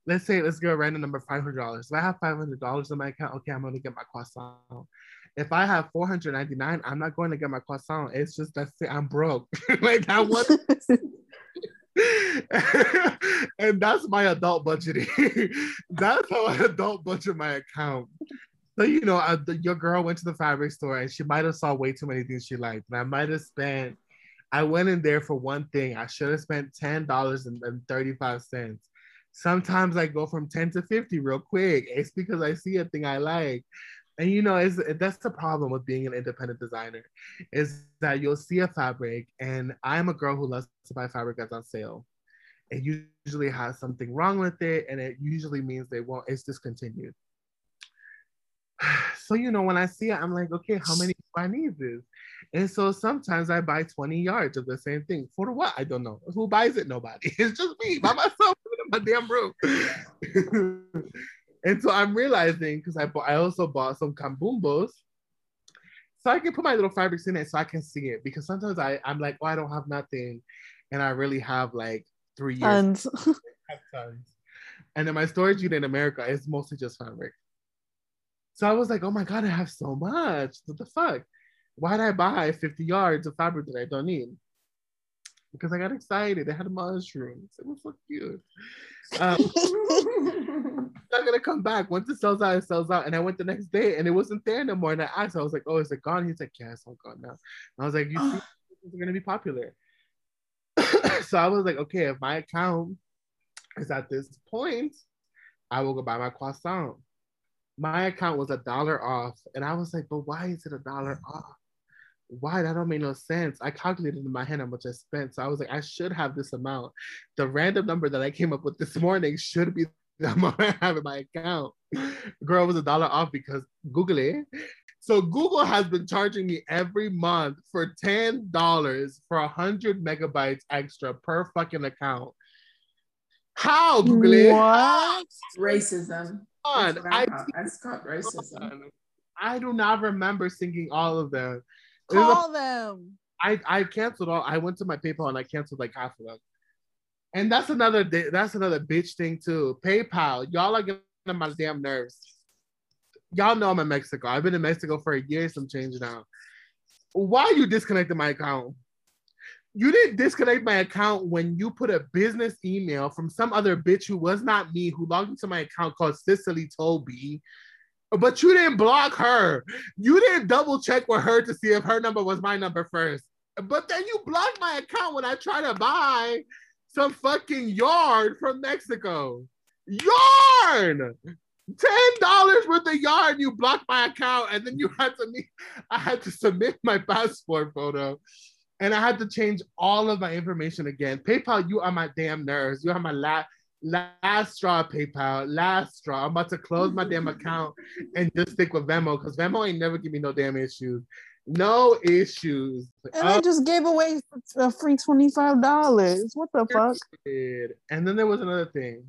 let's say, let's go a random number, five hundred dollars. If I have five hundred dollars in my account, okay, I'm gonna get my croissant. If I have four hundred ninety nine, I'm not going to get my croissant. It's just that's it. I'm broke. like I want. and that's my adult budgeting. that's how I adult budget my account. So you know, uh, the, your girl went to the fabric store and she might have saw way too many things she liked, and I might have spent I went in there for one thing. I should have spent ten dollars and thirty-five cents. Sometimes I go from ten to fifty real quick. It's because I see a thing I like, and you know, it's that's the problem with being an independent designer, is that you'll see a fabric, and I'm a girl who loves to buy fabric that's on sale. It usually has something wrong with it, and it usually means they won't. It's discontinued. So you know, when I see it, I'm like, okay, how many do I need this? And so sometimes I buy 20 yards of the same thing. For what? I don't know. Who buys it? Nobody. It's just me by myself in my damn room. and so I'm realizing because I bought, I also bought some kambumbos. So I can put my little fabrics in it so I can see it. Because sometimes I, I'm like, oh, I don't have nothing. And I really have like three years. And then my storage unit in America is mostly just fabric. So I was like, oh my God, I have so much. What the fuck? why did I buy 50 yards of fabric that I don't need? Because I got excited. They had mushrooms. It was so cute. Um, not gonna come back. Once it sells out, it sells out. And I went the next day and it wasn't there no more. And I asked, I was like, oh, is it gone? He's like, yeah, it's all gone now. And I was like, you see, it's gonna be popular. so I was like, okay, if my account is at this point, I will go buy my croissant. My account was a dollar off. And I was like, but why is it a dollar off? Why that don't make no sense. I calculated in my head how much I spent. So I was like, I should have this amount. The random number that I came up with this morning should be the amount I have in my account. Girl was a dollar off because Google it. So Google has been charging me every month for $10 for 100 megabytes extra per fucking account. How, Google it? What? Racism. On. I, That's called racism. I do not remember singing all of them. Call a, them. I I canceled all. I went to my PayPal and I canceled like half of them. And that's another that's another bitch thing too. PayPal, y'all are getting on my damn nerves. Y'all know I'm in Mexico. I've been in Mexico for a year, some change now. Why you disconnected my account? You didn't disconnect my account when you put a business email from some other bitch who was not me, who logged into my account called Cicely Toby, but you didn't block her. You didn't double check with her to see if her number was my number first. But then you blocked my account when I tried to buy some fucking yarn from Mexico. Yarn! Ten dollars worth of yarn. You blocked my account, and then you had to meet. I had to submit my passport photo, and I had to change all of my information again. PayPal, you are my damn nerves. You are my last last straw PayPal, last straw. I'm about to close my damn account and just stick with Venmo because Venmo ain't never give me no damn issues. No issues. And um, I just gave away a free $25. What the fuck? And then there was another thing.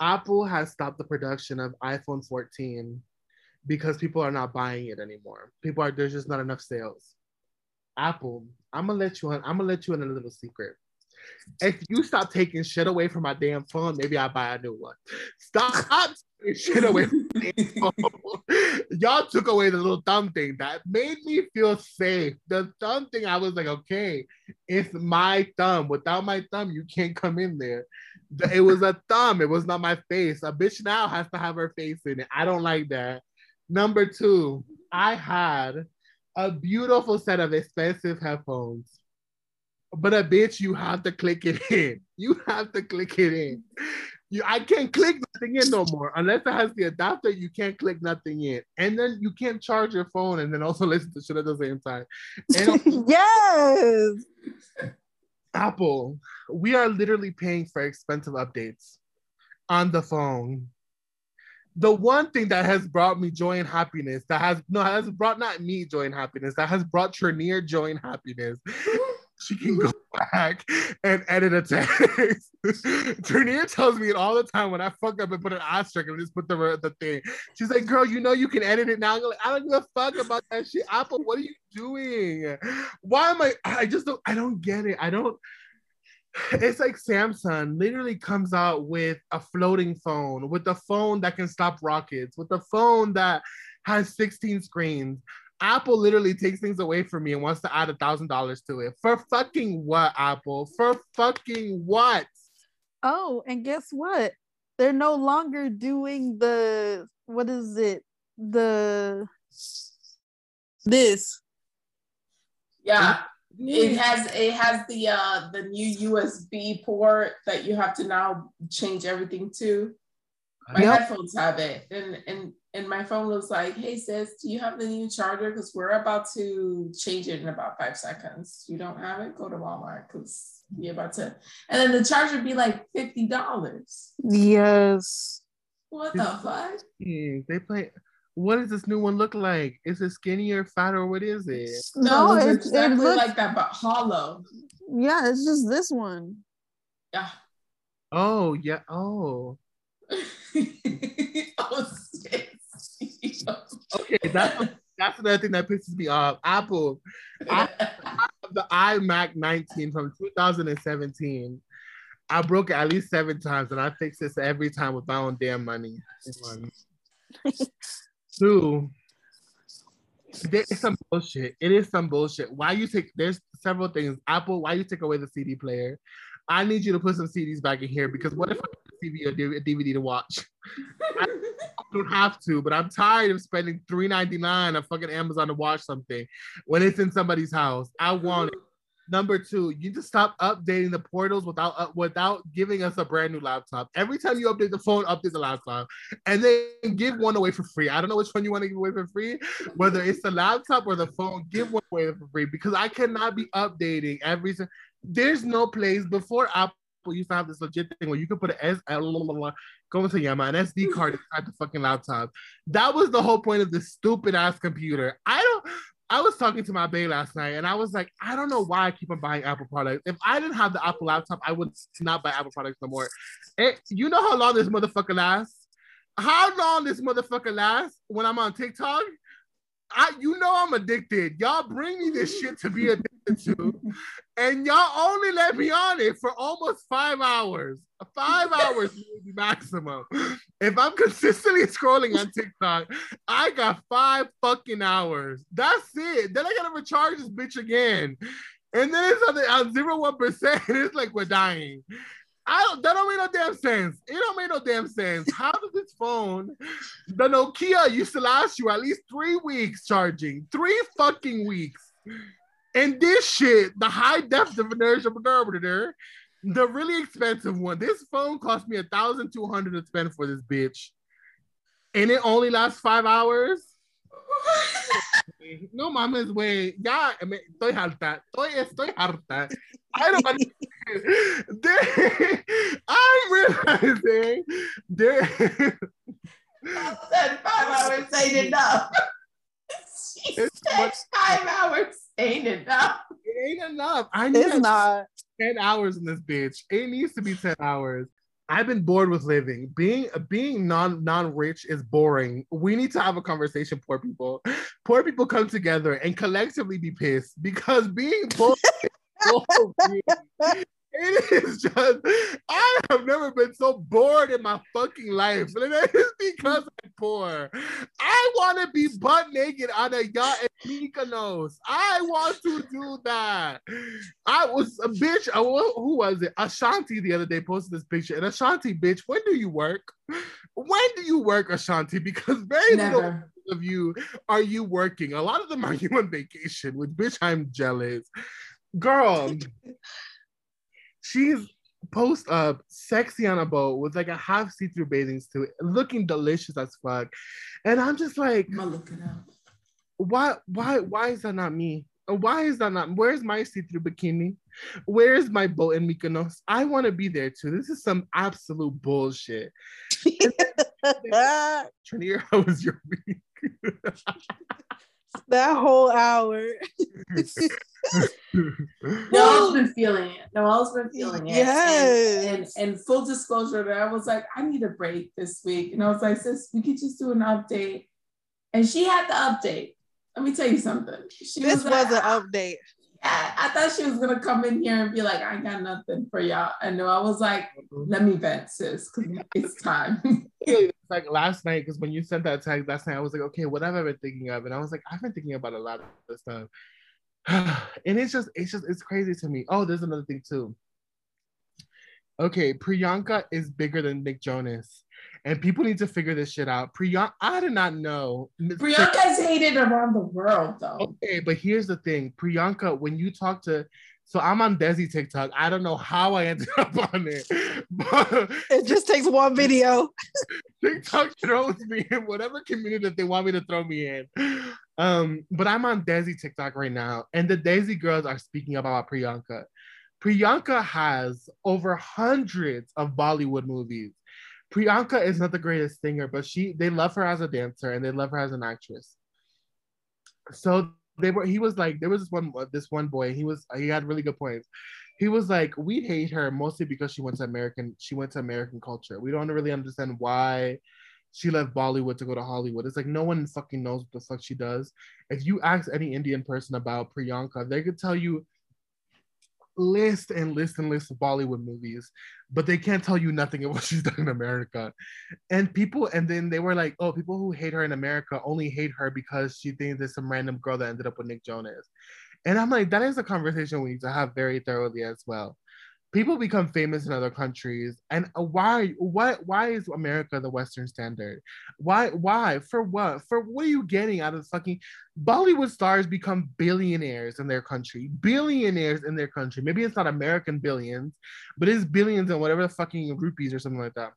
Apple has stopped the production of iPhone 14 because people are not buying it anymore. People are there's just not enough sales. Apple, I'm gonna let you on, I'm gonna let you in a little secret. If you stop taking shit away from my damn phone, maybe I'll buy a new one. Stop taking shit away from my phone. Y'all took away the little thumb thing that made me feel safe. The thumb thing, I was like, okay, it's my thumb. Without my thumb, you can't come in there. It was a thumb, it was not my face. A bitch now has to have her face in it. I don't like that. Number two, I had a beautiful set of expensive headphones but a bitch, you have to click it in. You have to click it in. You, I can't click nothing in no more unless it has the adapter. You can't click nothing in, and then you can't charge your phone and then also listen to shit at the same time. And yes, Apple, we are literally paying for expensive updates on the phone. The one thing that has brought me joy and happiness, that has no has brought not me joy and happiness, that has brought Trinier joy and happiness she can go back and edit a text. Trinier tells me it all the time when I fuck up and put an asterisk and just put the the thing. She's like, "Girl, you know you can edit it now." I'm like, "I don't give a fuck about that shit." Apple, what are you doing? Why am I? I just don't. I don't get it. I don't. It's like Samsung literally comes out with a floating phone, with a phone that can stop rockets, with a phone that has 16 screens. Apple literally takes things away from me and wants to add a thousand dollars to it. For fucking what, Apple? For fucking what? Oh, and guess what? They're no longer doing the what is it? The this. Yeah. It has it has the uh the new USB port that you have to now change everything to. My yep. headphones have it. And and and my phone was like, "Hey sis, do you have the new charger? Because we're about to change it in about five seconds. You don't have it? Go to Walmart because we're about to." And then the charger would be like fifty dollars. Yes. What the fuck? They play. What does this new one look like? Is it skinnier, fatter, what is it? No, no it's exactly it looks, like that, but hollow. Yeah, it's just this one. Yeah. Oh yeah. Oh. okay, that's that's another thing that pisses me off. Apple, I, I the iMac 19 from 2017. I broke it at least seven times, and I fix this every time with my own damn money. Two, there is some bullshit. It is some bullshit. Why you take? There's several things. Apple, why you take away the CD player? I need you to put some CDs back in here because what if I TV or DVD to watch? I don't have to, but I'm tired of spending $3.99 on fucking Amazon to watch something when it's in somebody's house. I want it. Number two, you just stop updating the portals without uh, without giving us a brand new laptop. Every time you update the phone, update the laptop, and then give one away for free. I don't know which one you want to give away for free, whether it's the laptop or the phone. Give one away for free because I cannot be updating every there's no place before Apple used to have this legit thing where you could put an S go into Yama an SD card inside the fucking laptop. That was the whole point of this stupid ass computer. I don't. I was talking to my bae last night and I was like, I don't know why I keep on buying Apple products. If I didn't have the Apple laptop, I would not buy Apple products no more. It, you know how long this motherfucker lasts? How long this motherfucker lasts when I'm on TikTok? I, you know I'm addicted. Y'all bring me this shit to be addicted to, and y'all only let me on it for almost five hours. Five hours maybe maximum. If I'm consistently scrolling on TikTok, I got five fucking hours. That's it. Then I gotta recharge this bitch again, and then it's on, the, on zero one percent. It's like we're dying. I don't, that don't make no damn sense. It don't make no damn sense. How does this phone, the Nokia used to last you at least three weeks charging, three fucking weeks. And this shit, the high depth of inertia definition, the really expensive one, this phone cost me a thousand two hundred to spend for this bitch, and it only lasts five hours. no mames, güey. Ya, estoy harta. Estoy, estoy harta. I don't understand. I'm realizing there. I said eh, five hours ain't enough. she said five hours ain't enough. It ain't enough. I need it's not 10 hours in this bitch. It needs to be 10 hours. I've been bored with living. Being being non non rich is boring. We need to have a conversation. Poor people, poor people come together and collectively be pissed because being poor. it's just, I have never been so bored in my fucking life. And it is because I'm poor. I want to be butt naked on a yacht in Mykonos. I want to do that. I was a bitch. I, who was it? Ashanti the other day posted this picture. And Ashanti, bitch, when do you work? When do you work, Ashanti? Because very Never. little of you are you working. A lot of them are you on vacation, which bitch, I'm jealous. Girl, she's post up sexy on a boat with like a half see-through bathing suit, looking delicious as fuck. And I'm just like, I'm gonna look it up. why, why, why is that not me? Why is that not? Where's my see-through bikini? Where's my boat in Mykonos? I want to be there too. This is some absolute bullshit. Trinity, how was your week? that whole hour. Noel's been feeling it. Noel's been feeling it. Yes. And, and, and full disclosure, that I was like, I need a break this week. And I was like, sis, we could just do an update. And she had the update. Let me tell you something. She this was, like, an update. Yeah, I thought she was gonna come in here and be like, I got nothing for y'all. And no, I was like, let me vent, sis, because it's time. It's like last night, because when you sent that text last night, I was like, okay, what have I been thinking of? And I was like, I've been thinking about a lot of this stuff. and it's just, it's just, it's crazy to me. Oh, there's another thing too. Okay, Priyanka is bigger than Nick Jonas. And people need to figure this shit out. Priyanka, I did not know. Priyanka's hated around the world though. Okay, but here's the thing. Priyanka, when you talk to so I'm on Desi TikTok. I don't know how I ended up on it, but It just takes one video. TikTok throws me in whatever community that they want me to throw me in. Um, but I'm on Desi TikTok right now, and the Desi girls are speaking about Priyanka. Priyanka has over hundreds of Bollywood movies. Priyanka is not the greatest singer, but she they love her as a dancer and they love her as an actress. So they were he was like there was this one this one boy he was he had really good points. He was like we hate her mostly because she went to american she went to american culture. We don't really understand why she left bollywood to go to hollywood. It's like no one fucking knows what the fuck she does. If you ask any indian person about priyanka they could tell you list and list and list of bollywood movies but they can't tell you nothing of what she's done in america. And people and then they were like oh people who hate her in america only hate her because she thinks there's some random girl that ended up with nick jonas. And i'm like that is a conversation we need to have very thoroughly as well people become famous in other countries and uh, why why why is america the western standard? Why why for what? For what are you getting out of the fucking bollywood stars become billionaires in their country billionaires in their country. Maybe it's not american billions but it's billions and whatever the fucking rupees or something like that.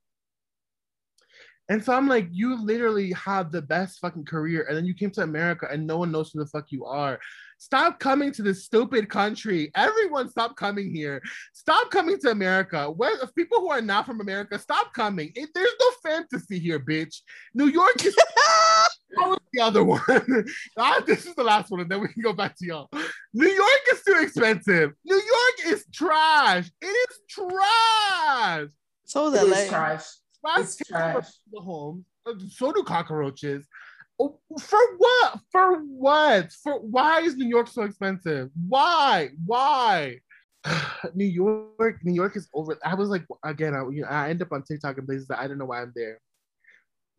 And so I'm like, you literally have the best fucking career, and then you came to America and no one knows who the fuck you are. Stop coming to this stupid country. Everyone stop coming here. Stop coming to America. Where people who are not from America, stop coming. It, there's no fantasy here, bitch. New York is what was the other one. ah, this is the last one, and then we can go back to y'all. New York is too expensive. New York is trash. It is trash. So It the is like, trash. Last It's trash. the home. uh, So do cockroaches. For what? For what? For why is New York so expensive? Why? Why? New York, New York is over. I was like, again, I, you know, I end up on TikTok and places that I don't know why I'm there.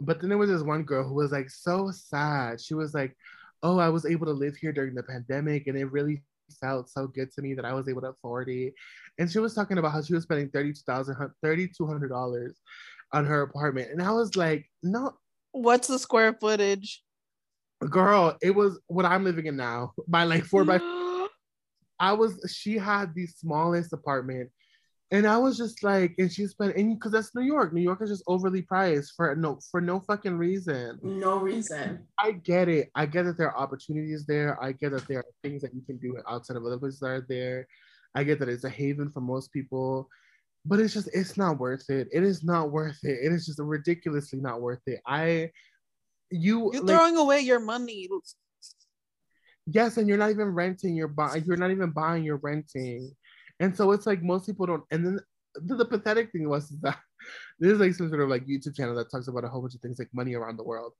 But then there was this one girl who was like so sad. She was like, "Oh, I was able to live here during the pandemic, and it really felt so good to me that I was able to afford it." And she was talking about how she was spending thirty two thousand, thirty two hundred dollars on her apartment, and I was like, "No, what's the square footage? girl, it was what I'm living in now. My like four by I was she had the smallest apartment. And I was just like, and she spent and because that's New York. New York is just overly priced for no for no fucking reason. No reason. I get it. I get that there are opportunities there. I get that there are things that you can do outside of other places that are there. I get that it's a haven for most people, but it's just it's not worth it. It is not worth it. It is just ridiculously not worth it. I you You're like, throwing away your money. yes, and you're not even renting. You're buying. You're not even buying. You're renting, and so it's like most people don't. And then the, the pathetic thing was that this is like some sort of like YouTube channel that talks about a whole bunch of things like money around the world.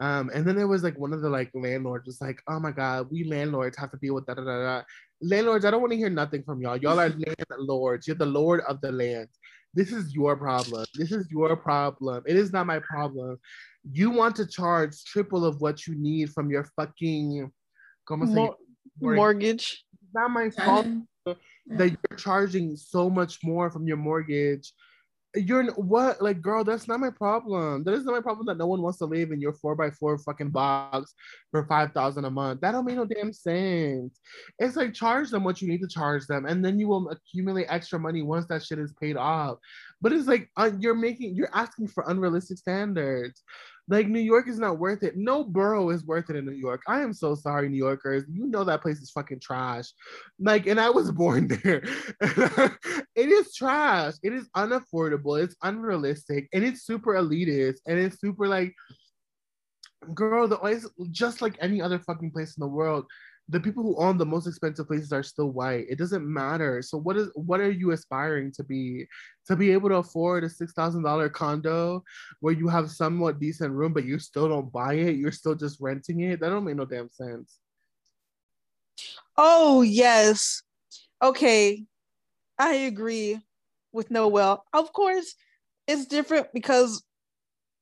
Um, and then there was like one of the like landlords was like, "Oh my god, we landlords have to deal with that." Da, da, da. Landlords, I don't want to hear nothing from y'all. Y'all are landlords. You're the lord of the land. This is your problem. This is your problem. It is not my problem. You want to charge triple of what you need from your fucking Mor- mortgage. It's not my fault that you're charging so much more from your mortgage you're what? Like girl that's not my problem. That is not my problem that no one wants to live in your four by four fucking box for 5000 a month. That don't make no damn sense. It's like charge them what you need to charge them and then you will accumulate extra money once that shit is paid off. But it's like uh, you're making you're asking for unrealistic standards like New York is not worth it. No borough is worth it in New York. I am so sorry, New Yorkers. You know that place is fucking trash. Like, and I was born there. it is trash. It is unaffordable. It's unrealistic, and it's super elitist, and it's super like, girl, the just like any other fucking place in the world the people who own the most expensive places are still white. It doesn't matter. So what is what are you aspiring to be? To be able to afford a six thousand dollar condo where you have somewhat decent room, but you still don't buy it. You're still just renting it. That don't make no damn sense. Oh yes. Okay. I agree with Noel. Of course, it's different because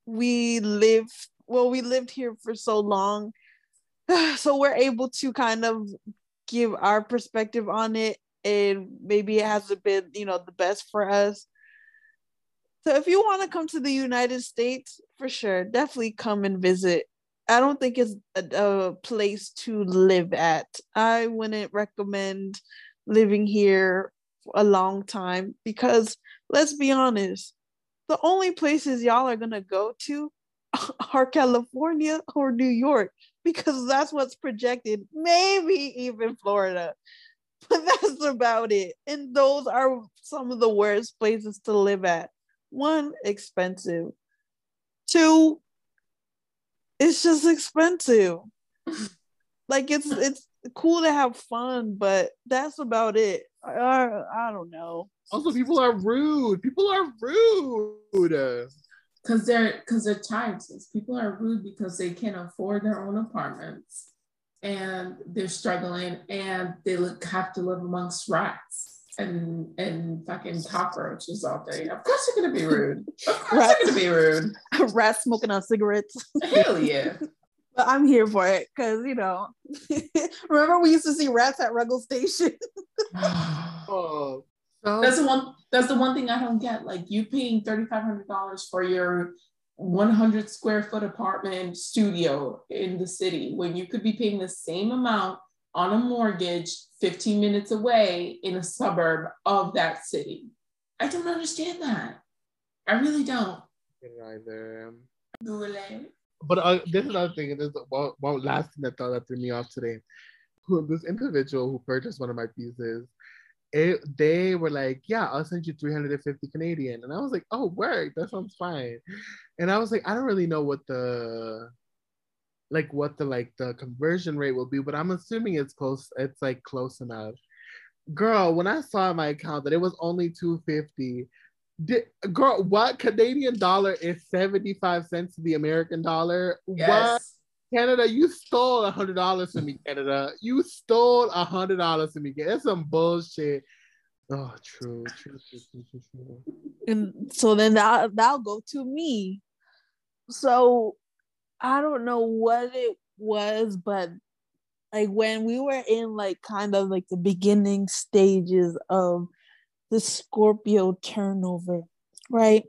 we live well, we lived here for so long so we're able to kind of give our perspective on it and maybe it hasn't been you know the best for us. So if you want to come to the united states for sure definitely come and visit. I don't think it's a, a place to live at. I wouldn't recommend living here a long time because let's be honest the only places y'all are going to go to are california or new york because that's what's projected, maybe even Florida. But that's about it. And those are some of the worst places to live at. One, expensive. Two, it's just expensive. like it's it's cool to have fun, but that's about it. I, I don't know. Also, people are rude. People are rude because they're because they're taxes. People are rude because they can't afford their own apartments and they're struggling and they look, have to live amongst rats and and fucking cockroaches all day. Of course they're gonna be rude. Of course rats, they're gonna be rude. rats smoking on cigarettes. Hell yeah. But I'm here for it because you know. remember we used to see rats at Ruggles Station. oh, so that's the one. That's the one thing I don't get. Like you paying thirty five hundred dollars for your one hundred square foot apartment studio in the city when you could be paying the same amount on a mortgage 15 minutes away in a suburb of that city. I don't understand that. I really don't. Either. But uh, this is another thing. This one, one last thing that thought that threw me off today. This individual who purchased one of my pieces it they were like, yeah, I'll send you 350 Canadian. And I was like, oh, work, that sounds fine. And I was like, I don't really know what the like what the like the conversion rate will be, but I'm assuming it's close, it's like close enough. Girl, when I saw my account that it was only 250, did, girl, what Canadian dollar is 75 cents to the American dollar? Yes. What? Canada, you stole a hundred dollars from me, Canada. You stole a hundred dollars from me. That's some bullshit. Oh, true, true, true, true, true. And so then that that'll go to me. So I don't know what it was, but like when we were in like kind of like the beginning stages of the Scorpio turnover, right?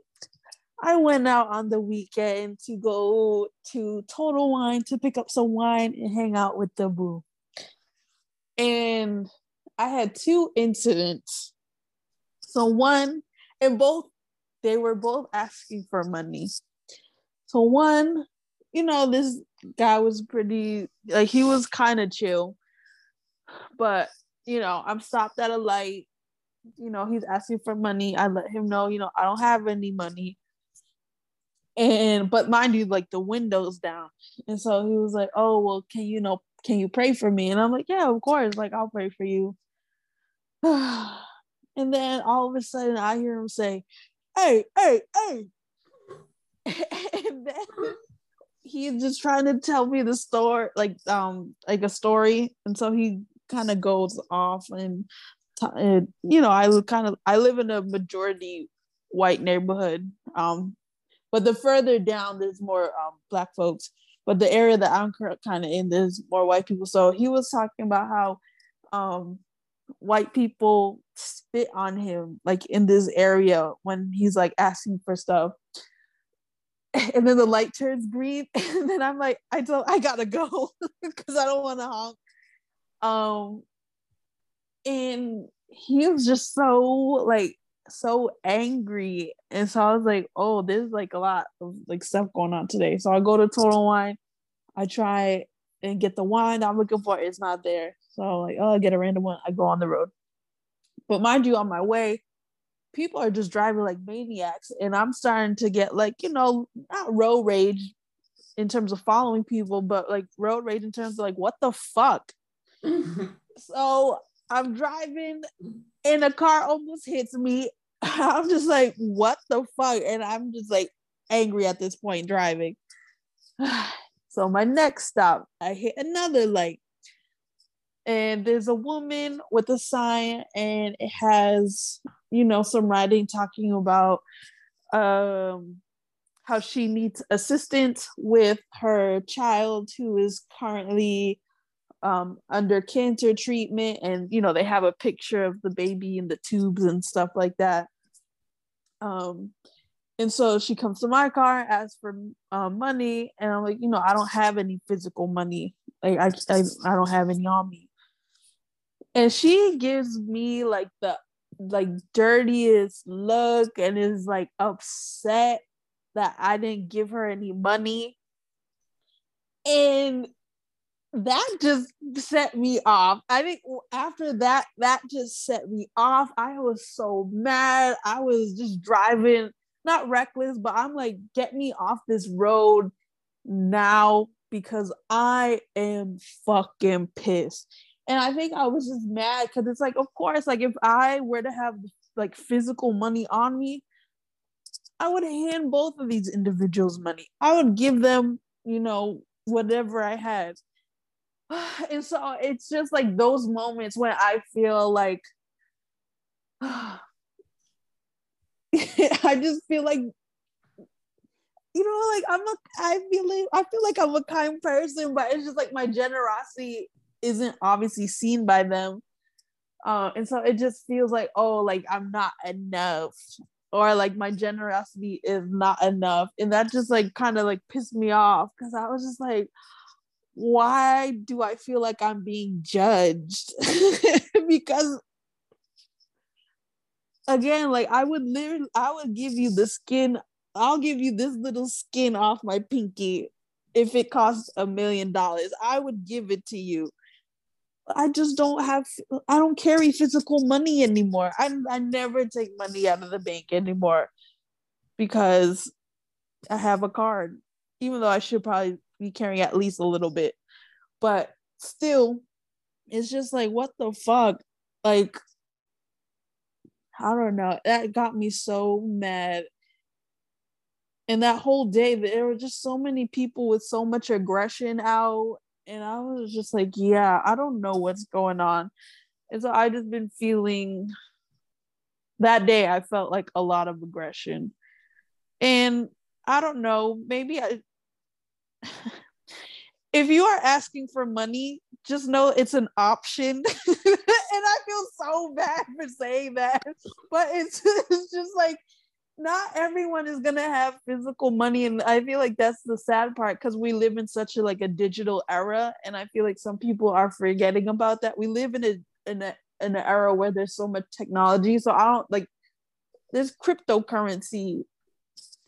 I went out on the weekend to go to Total Wine to pick up some wine and hang out with the boo. And I had two incidents. So one, and both they were both asking for money. So one, you know, this guy was pretty like he was kind of chill. But, you know, I'm stopped at a light. You know, he's asking for money. I let him know, you know, I don't have any money and but mind you like the windows down. And so he was like oh well can you know can you pray for me? And i'm like yeah of course like i'll pray for you. And then all of a sudden i hear him say hey hey hey. And then he's just trying to tell me the story, like um, like a story, and so he kind of goes off and, and you know, I kind of I live in a majority white neighborhood, um, but the further down there's more um black folks, but the area that I'm kind of in there's more white people. So he was talking about how um white people spit on him like in this area when he's like asking for stuff. And then the light turns green and then i'm like i don't i gotta go because i don't want to honk. Um and he was just so like so angry. And so i was like oh there's like a lot of like stuff going on today. So i go to total wine. I try and get the wine i'm looking for. It's not there. So like oh i get a random one. I go on the road. But mind you on my way people are just driving like maniacs. And i'm starting to get like you know not road rage in terms of following people but like road rage in terms of like what the fuck? So i'm driving and a car almost hits me i'm just like what the fuck? And i'm just like angry at this point driving. So my next stop i hit another light. And there's a woman with a sign and it has you know some writing talking about um how she needs assistance with her child who is currently um, under cancer treatment and you know they have a picture of the baby in the tubes and stuff like that. Um, and so she comes to my car asks for uh, money and i'm like you know i don't have any physical money. Like I, I i don't have any on me. And she gives me like the like dirtiest look and is like upset that I didn't give her any money. And that just set me off. I think after that, that just set me off. I was so mad. I was just driving, not reckless, but I'm like, get me off this road now because I am fucking pissed. And I think I was just mad because it's like, of course, like if I were to have like physical money on me, I would hand both of these individuals money. I would give them, you know, whatever I had. And so it's just like those moments when I feel like I just feel like you know like I'm a I feel like I feel like I'm a kind person, but it's just like my generosity isn't obviously seen by them. Uh, and so it just feels like, oh, like I'm not enough, or like my generosity is not enough. And that just like kind of like pissed me off because I was just like, why do I feel like I'm being judged? because again, like I would literally, I would give you the skin, I'll give you this little skin off my pinky if it costs a million dollars. I would give it to you. I just don't have I don't carry physical money anymore. I I never take money out of the bank anymore because I have a card. Even though I should probably be carrying at least a little bit. But still it's just like what the fuck? Like I don't know. That got me so mad. And that whole day, there were just so many people with so much aggression out and I was just like, yeah, I don't know what's going on. And so I just been feeling that day I felt like a lot of aggression. And I don't know, maybe I if you are asking for money, just know it's an option. and I feel so bad for saying that. But it's, it's just like not everyone is gonna have physical money and i feel like that's the sad part because we live in such a like a digital era and i feel like some people are forgetting about that we live in a in a in an era where there's so much technology so i don't like there's cryptocurrency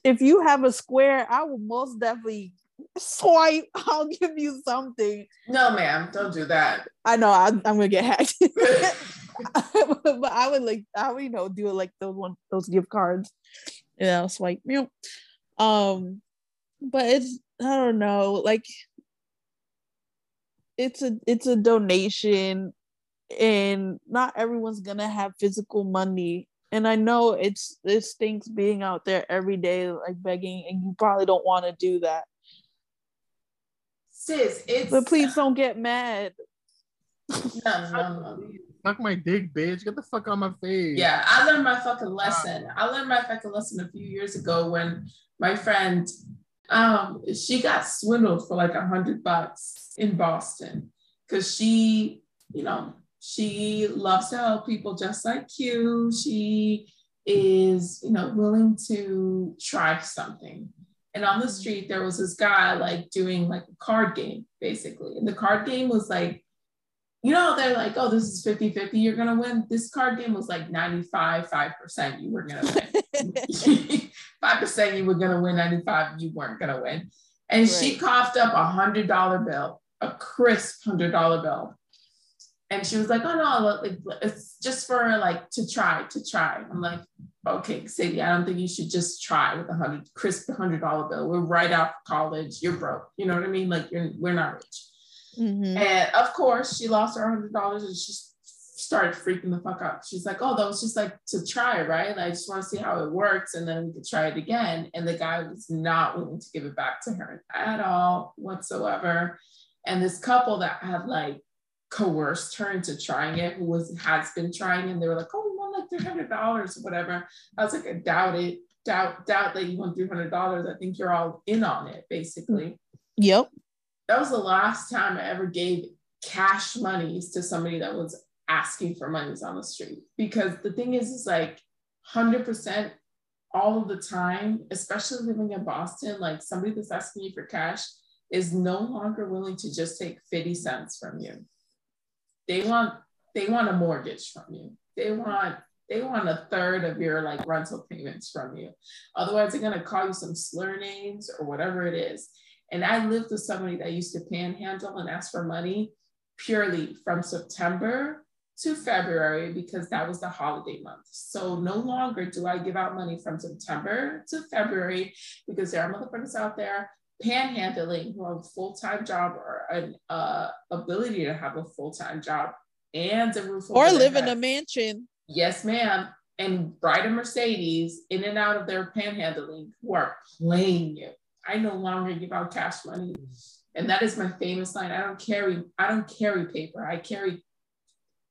if you have a square i will most definitely swipe i'll give you something no ma'am don't do that i know I, i'm gonna get hacked but I would like I would you know do it like those one those gift cards, you know, swipe. You know. Um, but it's I don't know like it's a it's a donation, and not everyone's gonna have physical money. And I know it's it stinks being out there every day like begging, and you probably don't want to do that. Sis, it's But please don't get mad. no, no, no. Suck my dick, bitch. Get the fuck on my face. Yeah, I learned my fucking lesson. I learned my fucking lesson a few years ago when my friend, um, she got swindled for like a hundred bucks in Boston because she, you know, she loves to help people just like you. She is, you know, willing to try something. And on the street, there was this guy like doing like a card game, basically. And the card game was like, you know, they're like, oh, this is 50 50, you're going to win. This card game was like 95, 5%, you were going to win. 5% you were going to win, 95 you weren't going to win. And she coughed up a $100 bill, a crisp $100 bill. And she was like, oh no, like, it's just for like to try, to try. I'm like, okay, Sadie, I don't think you should just try with a hundred crisp hundred dollar bill. We're right out of college. You're broke. You know what I mean? Like you're we're not rich. Mhm. And of course, she lost her hundred dollars and she started freaking the fuck out. She's like, oh, that was just like to try, right? Like I just want to see how it works, and then we could try it again. And the guy was not willing to give it back to her at all whatsoever. And this couple that had like coerced her into trying it, who was has been trying, and they were like, oh, like three hundred dollars or whatever. I was like, I doubt it. Doubt, doubt that you won three hundred dollars. I think you're all in on it, basically Yep. that was the last time I ever gave cash monies to somebody that was asking for monies on the street. Because the thing is, is like 100% all of the time, especially living in Boston, like somebody that's asking you for cash is no longer willing to just take 50 cents from you. They want they want a mortgage from you. They want they want a third of your like rental payments from you. Otherwise, they're gonna call you some slur names or whatever it is. And I lived with somebody that used to panhandle and ask for money purely from September to February because that was the holiday month. So no longer do I give out money from September to February because there are motherfuckers out there panhandling who have a full-time job or an uh, ability to have a full-time job and a roof Or their live in a mansion. Yes, ma'am. And ride a Mercedes in and out of their panhandling who are playing you. I no longer give out cash money. And that is my famous line. I don't carry, I don't carry paper. I carry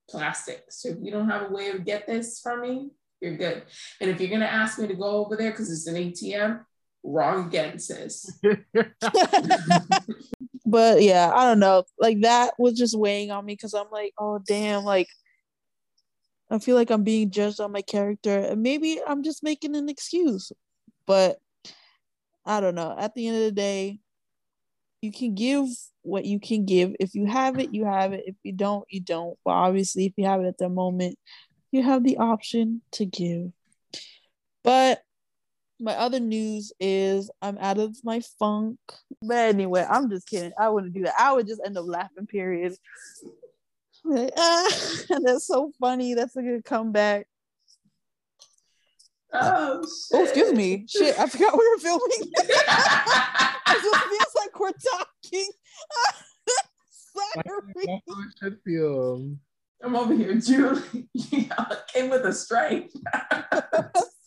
plastic. So if you don't have a way to get this from me, you're good. And if you're gonna ask me to go over there because it's an ATM, wrong again, sis. but yeah, I don't know. Like that was just weighing on me because I'm like, oh damn, like I feel like I'm being judged on my character, and maybe I'm just making an excuse. But I don't know. At the end of the day, you can give what you can give. If you have it, you have it. If you don't, you don't. But obviously, if you have it at the moment, you have the option to give. But my other news is I'm out of my funk. But anyway, I'm just kidding. I wouldn't do that. I would just end up laughing, period. Like, ah, that's so funny. That's a good comeback. Oh, Oh, excuse me. Shit, I forgot we were filming. it just feels like we're talking. Sorry. That's how it should feel. I'm over here, Julie. Y'all came with a strike.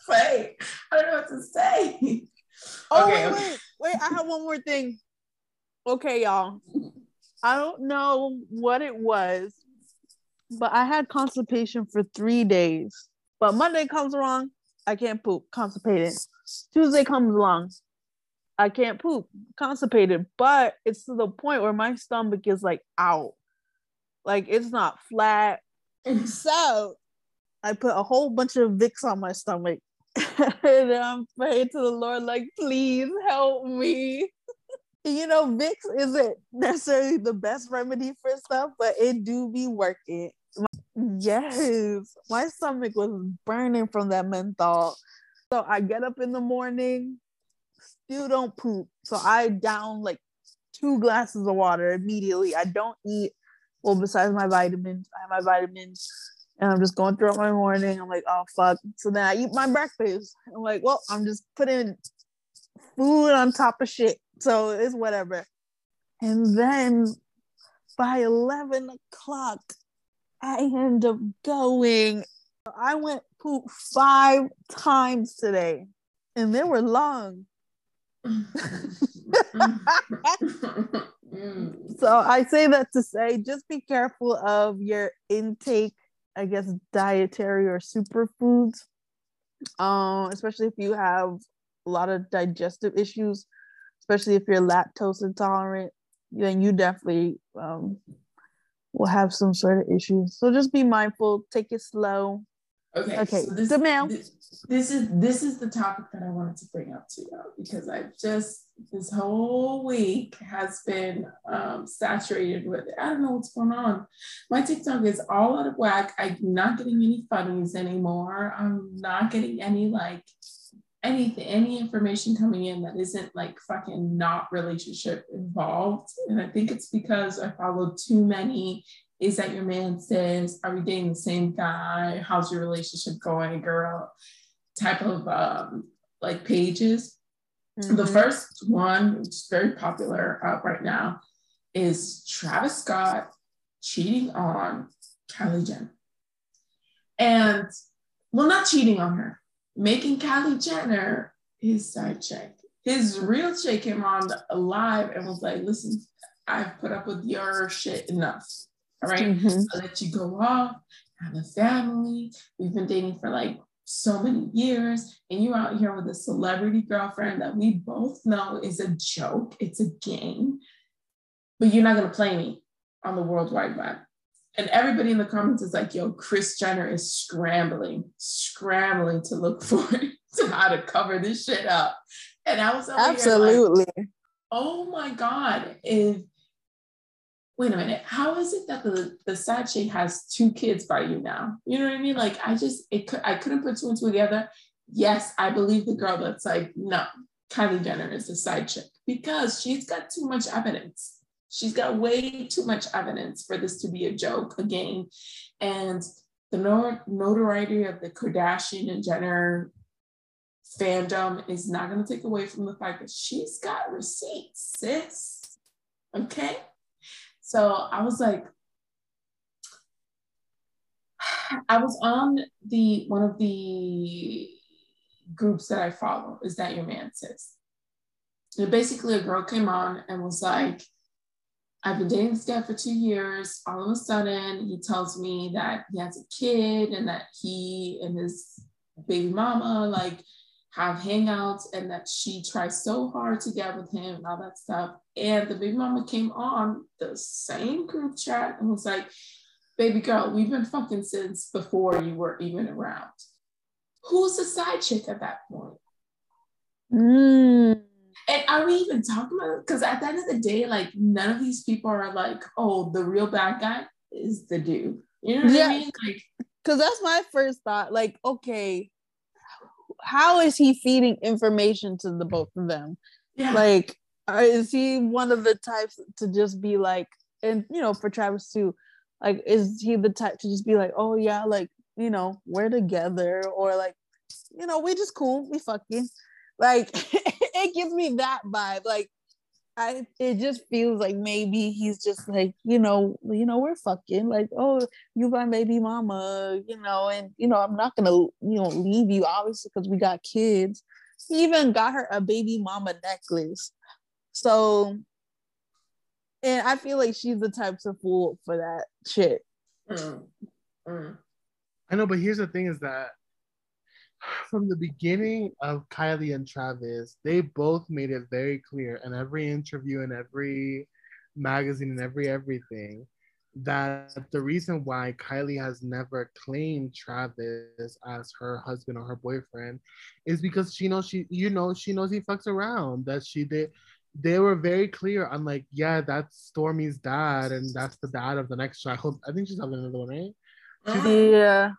Say, I don't know what to say. Oh, Okay, wait, okay. wait, wait. I have one more thing. Okay, y'all. I don't know what it was, but I had constipation for three days. But Monday comes along, I can't poop, constipated. Tuesday comes along, I can't poop, constipated. But it's to the point where my stomach is like out, like it's not flat. And so I put a whole bunch of Vicks on my stomach. and I'm praying to the Lord, like, please help me. you know, Vicks isn't necessarily the best remedy for stuff, but it do be working. Yes, my stomach was burning from that menthol. So I get up in the morning, still don't poop. So I down like two glasses of water immediately. I don't eat. Well, besides my vitamins, I have my vitamins, and I'm just going throughout my morning. I'm like, oh fuck. So then I eat my breakfast. I'm like, well, I'm just putting food on top of shit. So it's whatever. And then by 11 o'clock, I end up going. I went poop five times today, and they were long. so I say that to say just be careful of your intake, I guess, dietary or superfoods. Um, especially if you have a lot of digestive issues, especially if you're lactose intolerant, then you definitely um, will have some sort of issues. So just be mindful, take it slow. Okay. Okay, So this, this, this is this is the topic that I wanted to bring up to you because I've just this whole week has been um, saturated with I don't know what's going on. My TikTok is all out of whack. I'm not getting any funnies anymore. I'm not getting any like anything, any information coming in that isn't like fucking not relationship involved. And I think it's because I follow too many is that your man says, are we dating the same guy? How's your relationship going, girl? Type of um, like pages. The Mhm. first one, which is very popular uh, right now, is Travis Scott cheating on Kylie Jenner. And, well, not cheating on her, making Kylie Jenner his side chick. His real chick came on live and was like, listen, I've put up with your shit enough. All right. Mhm. I'll let you go off, have a family. We've been dating for like so many years, and you're out here with a celebrity girlfriend that we both know is a joke, it's a game, but you're not gonna play me on the World Wide Web. And everybody in the comments is like, yo, Kris Jenner is scrambling, scrambling to look for to how to cover this shit up. And I was here like, Absolutely. oh my god if wait a minute how is it that the the side chick has two kids by you now you know what i mean like i just it could i couldn't put two and two together yes i believe the girl that's like no kylie jenner is the side chick because she's got too much evidence she's got way too much evidence for this to be a joke a game and the notoriety of the kardashian and jenner fandom is not going to take away from the fact that she's got receipts, sis. Okay. So I was like, I was on the one of the groups that I follow. Is that your man, sis? And basically, a girl came on and was like, I've been dating this guy for two years. All of a sudden, he tells me that he has a kid and that he and his baby mama like have hangouts and that she tries so hard to get with him and all that stuff. And the baby mama came on the same group chat and was like, baby girl, we've been fucking since before you were even around. Who's the side chick at that point? Mm. And are we even talking about it? Because at the end of the day, like none of these people are like, oh, the real bad guy is the dude. You know what Yeah. I mean? Like, Cause that's my first thought. Like, okay, how is he feeding information to the both of them? yeah. Like, uh, is he one of the types to just be like, and you know, for Travis too, like, is he the type to just be like, oh yeah, like, you know, we're together, or like, you know, we just cool, we fucking, like, it gives me that vibe, like. I it just feels like maybe he's just like you know you know we're fucking like oh you my baby mama you know and you know I'm not gonna you know leave you obviously because we got kids. He even got her a baby mama necklace. So and I feel like she's the type to fool for that shit. Mm, mm. I know, but here's the thing: is that from the beginning of Kylie and Travis, they both made it very clear in every interview and every magazine and every everything that the reason why Kylie has never claimed Travis as her husband or her boyfriend is because she knows she you know she knows he fucks around that she did they were very clear on like yeah that's Stormi's dad and that's the dad of the next child. I think she's having another one right? Mm. yeah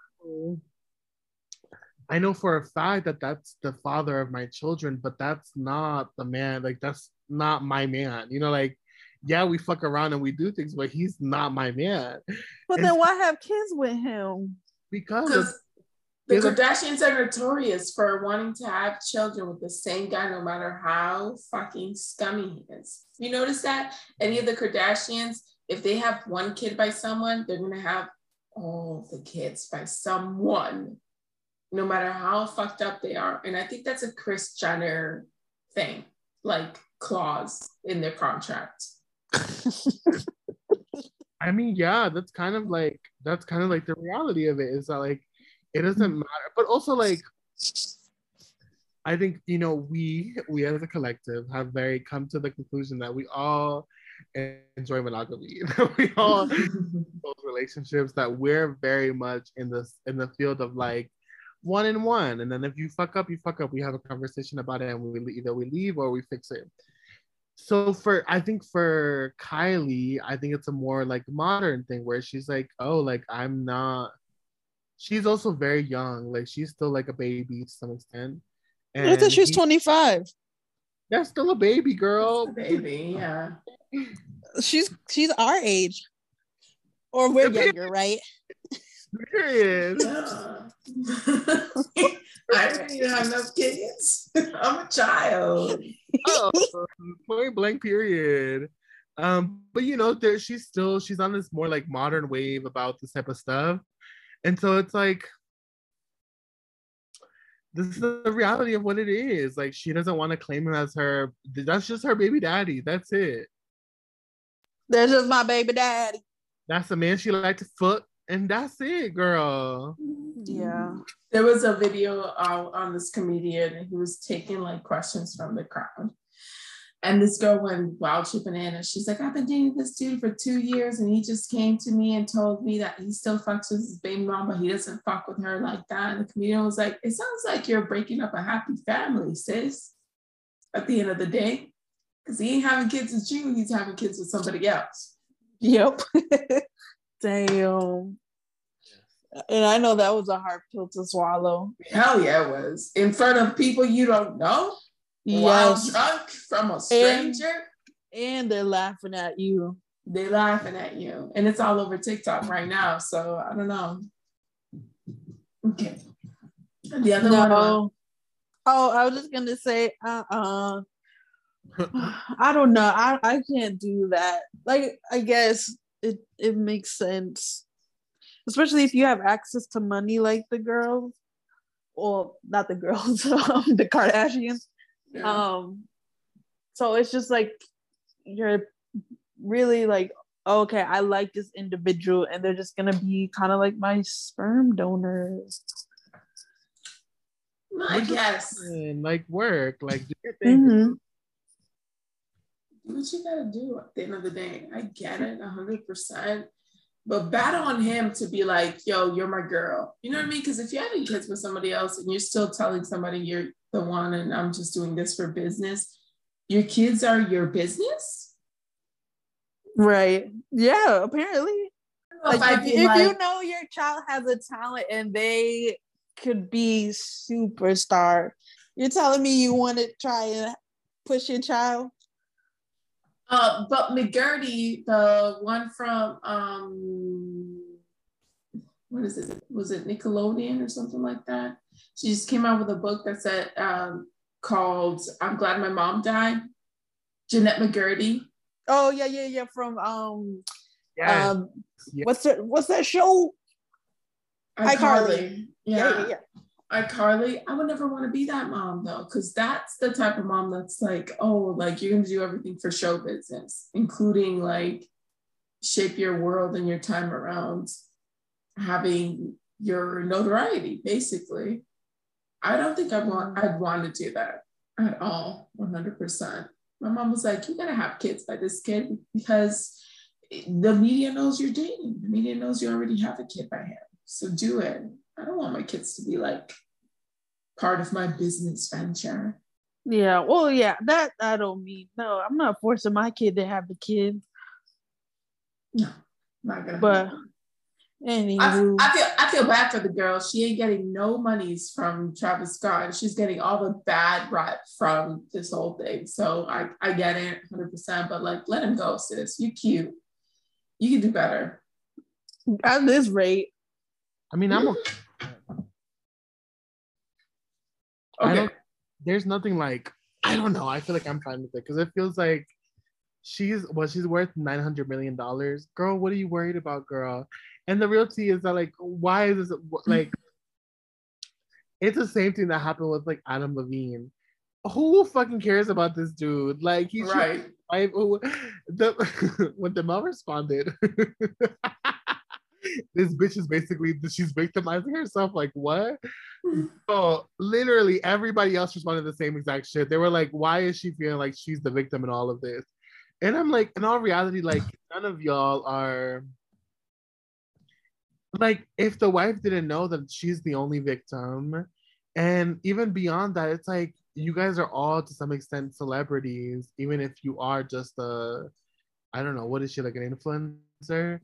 I know for a fact that that's the father of my children, but that's not the man. Like that's not my man. You know, like yeah, we fuck around and we do things, but he's not my man but And- then why have kids with him because of, the There's a- Kardashians are notorious for wanting to have children with the same guy, no matter how fucking scummy he is. You notice that? Any of the Kardashians, if they have one kid by someone, they're gonna have all the kids by someone, no matter how fucked up they are. And I think that's a Kris Jenner thing, like clause in their contract. I mean, yeah, that's kind of like that's kind of like the reality of it is that like it doesn't mm-hmm. matter, but also like I think you know we we as a collective have very come to the conclusion that we all enjoy monogamy. we all those relationships that we're very much in this in the field of like one in one, and then if you fuck up, you fuck up. We have a conversation about it, and we either we leave or we fix it so for I think for Kylie, I think it's a more like modern thing where she's like, oh, like I'm not. She's also very young, like she's still like a baby to some extent. And I thought she was 25. That's still a baby, girl. A baby, yeah. She's she's our age, or we're younger, right? Period. I don't even have enough kids. I'm a child. oh, point blank period. Um, but you know, there she's still she's on this more like modern wave about this type of stuff. And so it's like this is the reality of what it is. Like she doesn't want to claim him as her that's just her baby daddy. That's it. That's just my baby daddy. That's the man she liked to fuck and that's it, girl. Yeah. There was a video uh, on this comedian, and he was taking like questions from the crowd. And this girl went wild chipping in, and She's like, I've been dating this dude for two years, and he just came to me and told me that he still fucks with his baby mom, but he doesn't fuck with her like that. And the comedian was like, It sounds like you're breaking up a happy family, sis. At the end of the day, because he ain't having kids with you, he's having kids with somebody else. Yep. Damn. And I know that was a hard pill to swallow. Hell yeah, it was. In front of people you don't know. Yes. drunk from a stranger. And, and they're laughing at you. They're laughing at you. And it's all over TikTok right now. So I don't know. Okay. The other no. one. Oh, I was just gonna say, uh uh I don't know. I, I can't do that. Like, I guess it it makes sense, especially if you have access to money like the girls, or not the girls, um, the Kardashians. Yeah. Um, so it's just like you're really like, okay, I like this individual, and they're just gonna be kind of like my sperm donors. I guess. Like work, like do your thing. Mm-hmm do what you gotta do at the end of the day. I get it 100%. But bad on him to be like, yo, you're my girl. You know what I mean? Because if you're having kids with somebody else and you're still telling somebody you're the one and I'm just doing this for business, your kids are your business? Right. Yeah, apparently. Like if, if like, you know your child has a talent and they could be superstar, you're telling me you want to try and push your child? Uh, but McCurdy, the one from um, what is it? Was it Nickelodeon or something like that? She just came out with a book that said um, called "I'm Glad My Mom Died." Jennette McCurdy. Oh yeah, yeah, yeah. From um, yeah. um, yeah. what's that? What's that show? iCarly. Yeah. yeah, yeah, yeah iCarly, I would never want to be that mom though, because that's the type of mom that's like, oh, like you're gonna do everything for show business, including like shape your world and your time around having your notoriety, basically. I don't think I want I'd want mm-hmm. to do that at all, 100%. My mom was like, you gotta have kids by this kid because the media knows you're dating. The media knows you already have a kid by him. So do it. I don't want my kids to be like part of my business venture. Yeah, well, yeah, that I don't mean. No, I'm not forcing my kid to have the kid. No, not gonna. But anyway, I, I, feel I feel bad for the girl. She ain't getting no monies from Travis Scott. She's getting all the bad rap from this whole thing. So I I get it 100. percent But like, let him go, sis. You cute. You can do better. At this rate. I mean, I'm. Okay. I don't, there's nothing like I don't know. I feel like I'm fine with it because it feels like she's well, she's worth nine hundred million dollars. Girl, what are you worried about, girl? And the reality is that like, why is this hmm. like? it's the same thing that happened with like Adam Levine. Who fucking cares about this dude? Like he's right. wife, the when the mom responded, this bitch is basically she's victimizing herself. Like what? So literally everybody else responded the same exact shit. They were like, why is she feeling like she's the victim in all of this? And I'm like, in all reality, like none of y'all are like if the wife didn't know that she's the only victim, and even beyond that, it's like you guys are all to some extent celebrities, even if you are just a I don't know, what is she like an influencer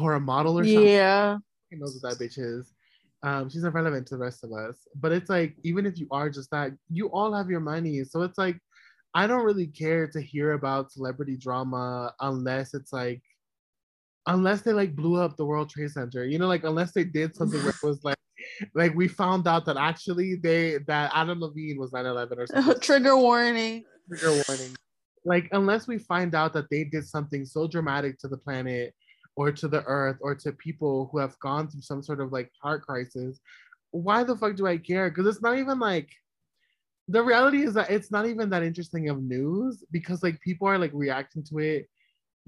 or a model or something? Yeah. He knows what that bitch is. Um, she's irrelevant to the rest of us. But it's like, even if you are just that, you all have your money. So it's like, I don't really care to hear about celebrity drama unless it's like, unless they like blew up the World Trade Center, you know, like unless they did something that was like, like we found out that actually they that Adam Levine was 9/11 or something. Trigger warning. Trigger warning. Like unless we find out that they did something so dramatic to the planet or to the earth or to people who have gone through some sort of like heart crisis, why the fuck do I care? Because it's not even like the reality is that it's not even that interesting of news because like people are like reacting to it.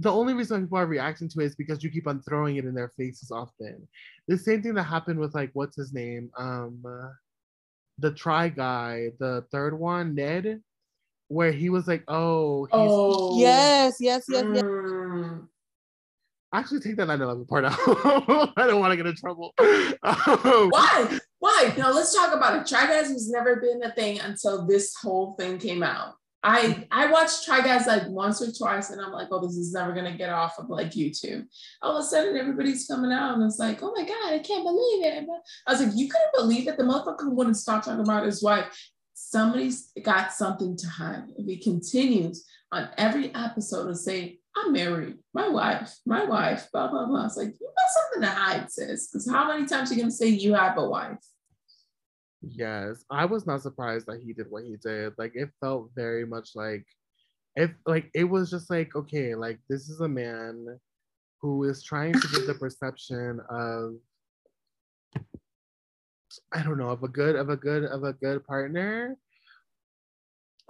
The only reason people are reacting to it is because you keep on throwing it in their faces often. The same thing that happened with like what's his name, um, the try guy, the third one, Ned, where he was like, oh, oh yes, yes, yes, yes. Actually, take that 9/11 part out. I don't want to get in trouble. Um, Why? Why? No, let's talk about it. Try Guys has never been a thing until this whole thing came out. I I watched Try Guys like once or twice, and I'm like, oh, this is never gonna get off of like YouTube. All of a sudden, everybody's coming out, and it's like, oh my god, I can't believe it. I was like, you couldn't believe it. The motherfucker wouldn't stop talking about his wife. Somebody's got something to hide. If he continues on every episode and say, I'm married, my wife, my wife, blah, blah, blah. It's like, you got something to hide, sis. Because how many times are you going to say you have a wife? Yes, I was not surprised that he did what he did. Like it felt very much like if like it was just like okay, like this is a man who is trying to give the perception of I don't know, of a good of a good of a good partner.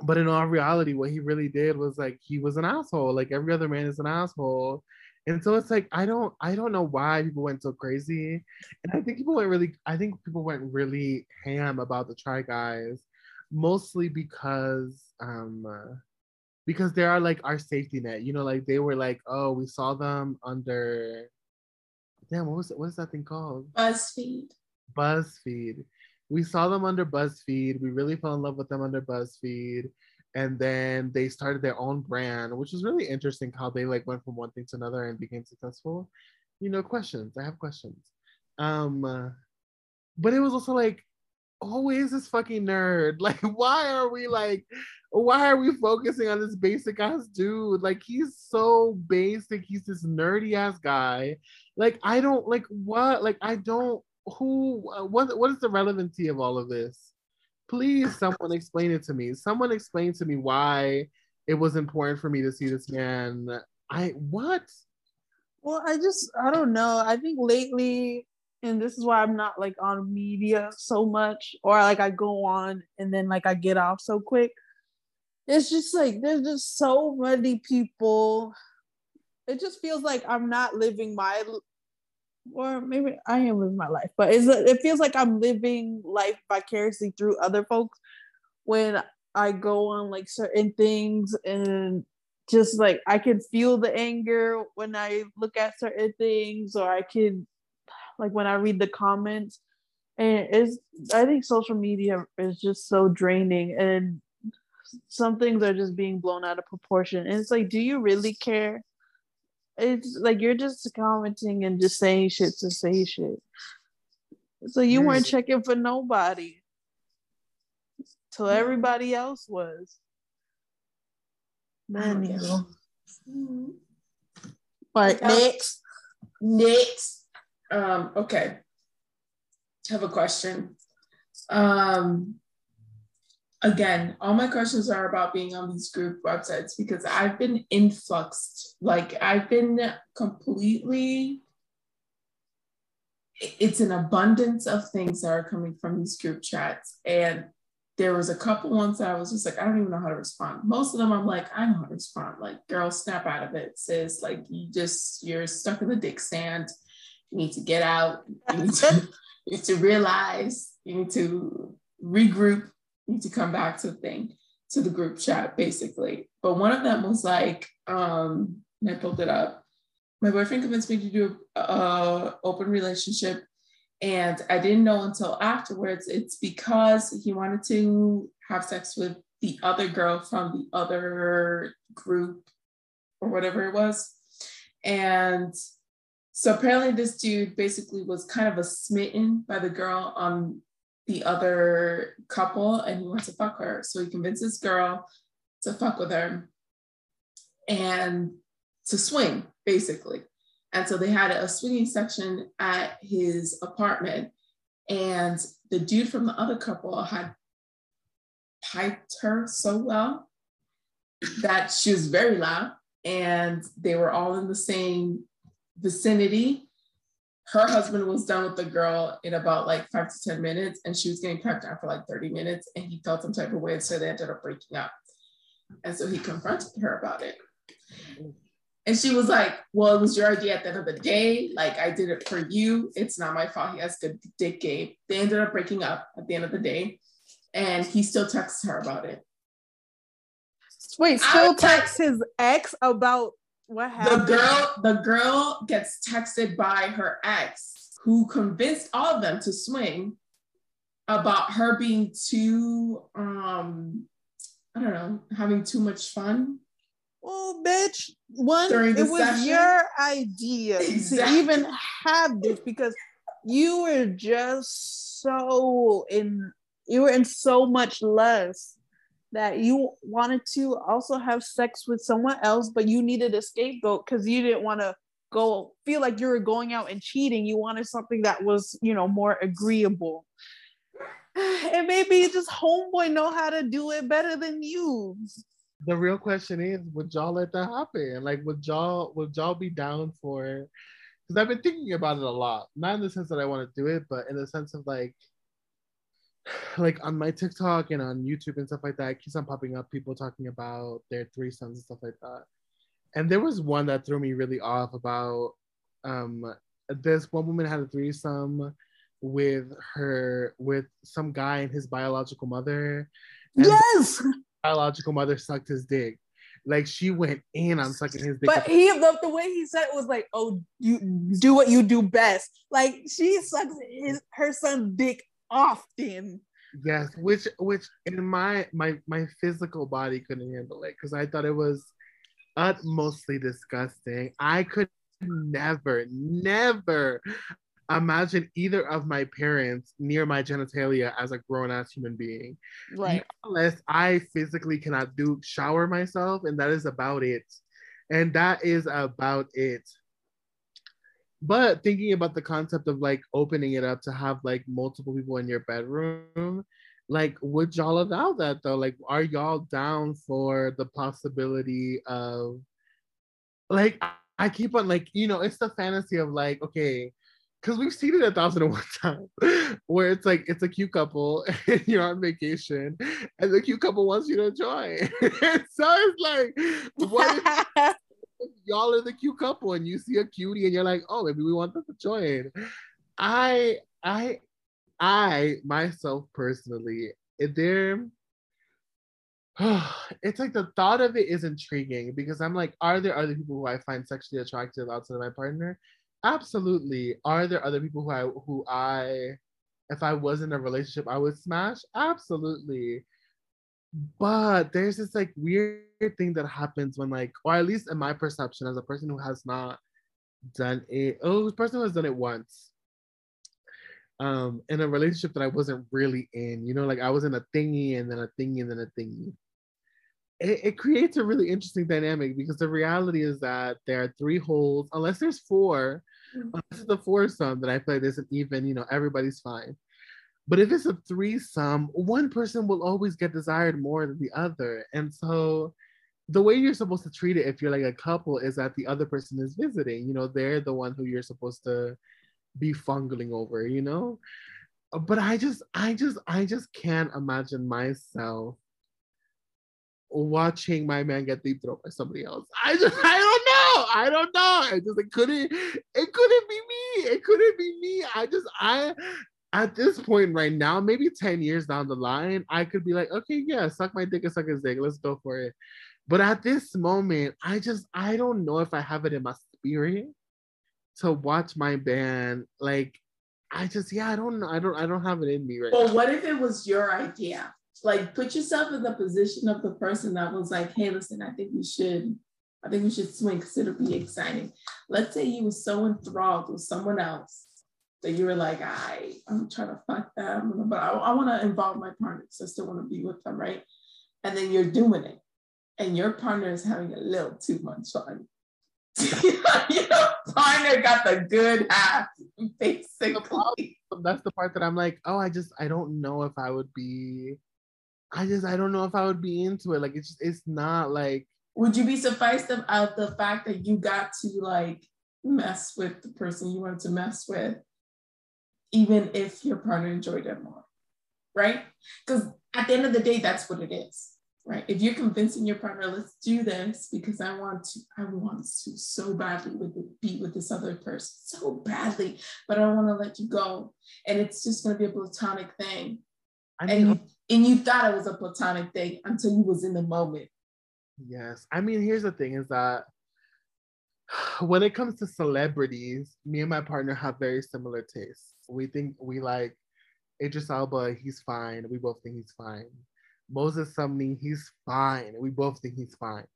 But in all reality, what he really did was like he was an asshole. Like every other man is an asshole. And so it's like I don't I don't know why people went so crazy. And I think people went really I think people went really ham about the try guys, mostly because um because they are like our safety net. You know, like they were like, oh, we saw them under damn, what was it? What is that thing called? BuzzFeed. BuzzFeed. We saw them under BuzzFeed. We really fell in love with them under BuzzFeed and then they started their own brand which is really interesting how they like went from one thing to another and became successful. You know questions i have questions. Um but it was also like always this fucking nerd. Like why are we like why are we focusing on this basic ass dude? Like he's so basic he's this nerdy ass guy. Like i don't like what like i don't who uh, what what is the relevancy of all of this please someone explain it to me someone explain to me why it was important for me to see this man i what Well, I just I don't know. I think lately, and this is why I'm not like on media so much, or like I go on and then like I get off so quick. It's just like there's just so many people. It just feels like I'm not living my, or maybe I am living my life, but it's, it feels like I'm living life vicariously through other folks when I go on like certain things and just like I can feel the anger when I look at certain things, or I can like when I read the comments. And it's I think social media is just so draining and some things are just being blown out of proportion. And it's like, do you really care? It's like you're just commenting and just saying shit to say shit. So you weren't checking for nobody. Till everybody else was. Man, you. Right, next. Next, um, okay. I have a question. Um, again, all my questions are about being on these group websites because I've been influxed. Like I've been completely. It's an abundance of things that are coming from these group chats, and there was a couple ones that I was just like, I don't even know how to respond. Most of them I'm like, I know how to respond. Like, girl, snap out of it. Sis, like you just you're stuck in the dick stand. You need to get out. You need to, you need to realize. You need to regroup. Need to come back to the thing, to the group chat, basically. But one of them was like, um, and I pulled it up. My boyfriend convinced me to do a, a open relationship and I didn't know until afterwards it's because he wanted to have sex with the other girl from the other group or whatever it was. And so apparently this dude basically was kind of a smitten by the girl on the other couple and he wants to fuck her. So he convinces girl to fuck with her and to swing, basically. And so they had a swinging section at his apartment. And the dude from the other couple had piped her so well that she was very loud. And they were all in the same vicinity. Her husband was done with the girl in about like five to 10 minutes, and she was getting piped out for like 30 minutes. And he felt some type of way. So they ended up breaking up. And so he confronted her about it. And she was like, Well, it was your idea at the end of the day. Like, I did it for you. It's not my fault. He has good dick game. They ended up breaking up at the end of the day. And he still texts her about it. Wait, still texts his ex about what happened? The girl, the girl gets texted by her ex, who convinced all of them to swing about her being too um, I don't know, having too much fun Oh, bitch. One, it was session? your idea exactly. to even have this because you were just so in, you were in so much lust that you wanted to also have sex with someone else, but you needed a scapegoat because you didn't want to go feel like you were going out and cheating. You wanted something that was, you know, more agreeable. And maybe just homeboy know how to do it better than you the real question is, would y'all let that happen? Like, would y'all would y'all be down for? Because I've been thinking about it a lot. Not in the sense that I want to do it, but in the sense of like, like on my TikTok and on YouTube and stuff like that, it keeps on popping up people talking about their threesomes and stuff like that. And there was one that threw me really off about um this one woman had a threesome with her with some guy and his biological mother. yes biological mother sucked his dick. Like she went in on sucking his dick. But he the, the way he said it was like, oh, you do what you do best. Like she sucks his her son's dick often. Yes, which which in my my my physical body couldn't handle it because I thought it was utmostly disgusting. I could never, never imagine either of my parents near my genitalia as a grown ass human being. Right. Unless I physically cannot do shower myself, and that is about it. And that is about it. But thinking about the concept of like opening it up to have like multiple people in your bedroom, like would y'all allow that though? Like, are y'all down for the possibility of like I keep on like, you know, it's the fantasy of like, okay, because we've seen it a thousand and one times where it's like it's a cute couple and you're on vacation and the cute couple wants you to join. so it's like, what if y'all are the cute couple and you see a cutie and you're like, oh, maybe we want them to join. I I I myself personally, there it's like the thought of it is intriguing because I'm like, are there other people who I find sexually attractive outside of my partner? Absolutely. Are there other people who I who I if I was in a relationship I would smash? Absolutely. But there's this like weird thing that happens when like, or at least in my perception as a person who has not done it, oh, this person who has done it once. Um, in a relationship that I wasn't really in, you know, like I was in a thingy and then a thingy and then a thingy. It, it creates a really interesting dynamic because the reality is that there are three holes, unless there's four, this is the foursome that I feel like isn't even, you know, everybody's fine. But if it's a threesome, one person will always get desired more than the other. And so the way you're supposed to treat it if you're like a couple is that the other person is visiting. You know, they're the one who you're supposed to be fungling over, you know? but I just, I just, I just can't imagine myself watching my man get deep throat by somebody else. I just, I don't know. I don't know. I just, it couldn't, it couldn't be me. It couldn't be me. I just, I, at this point right now, maybe 10 years down the line, I could be like, okay, yeah, suck my dick and suck his dick. Let's go for it. But at this moment, I just, I don't know if I have it in my spirit to watch my band. Like, I just, yeah, I don't know. I don't, I don't have it in me right Well, now. what if it was your idea? Like, put yourself in the position of the person that was like, hey, listen, I think we should, I think we should swing because it'll be exciting. Let's say you were so enthralled with someone else that you were like, I, I'm trying to fuck them, but I, I want to involve my partners. I still want to be with them, right? And then you're doing it, and your partner is having a little too much fun. your partner got the good half, basically. That's the part that I'm like, oh, I just, I don't know if I would be. I just, I don't know if I would be into it. Like, it's just, it's not like. Would you be sufficed of, of the fact that you got to like mess with the person you wanted to mess with even if your partner enjoyed it more, right? Because at the end of the day, that's what it is, right? If you're convincing your partner, let's do this because I want to, I want to so badly with the, be with this other person, so badly, but I want to let you go, and it's just going to be a platonic thing. I mean, and you, and you thought it was a platonic thing until you was in the moment. Yes, I mean, here's the thing: is that when it comes to celebrities, me and my partner have very similar tastes. We think we like Idris Elba, he's fine. We both think he's fine. Moses Sumney, he's fine. We both think he's fine.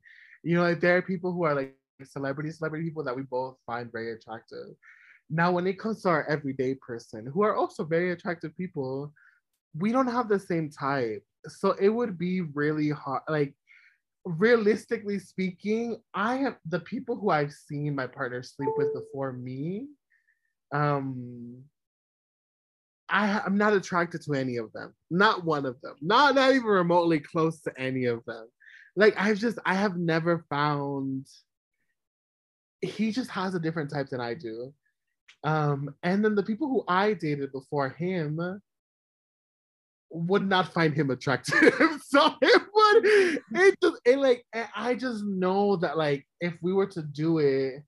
You know, like there are people who are like celebrity, celebrity people that we both find very attractive. Now, when it comes to our everyday person, who are also very attractive people, we don't have the same type. So it would be really hard. Like, realistically speaking, I have the people who I've seen my partner sleep with before me. Um, I, I'm not attracted to any of them. Not one of them. Not not even remotely close to any of them. Like I've just I have never found he just has a different type than I do. Um, and then the people who I dated before him would not find him attractive. so it would it just it like I just know that like if we were to do it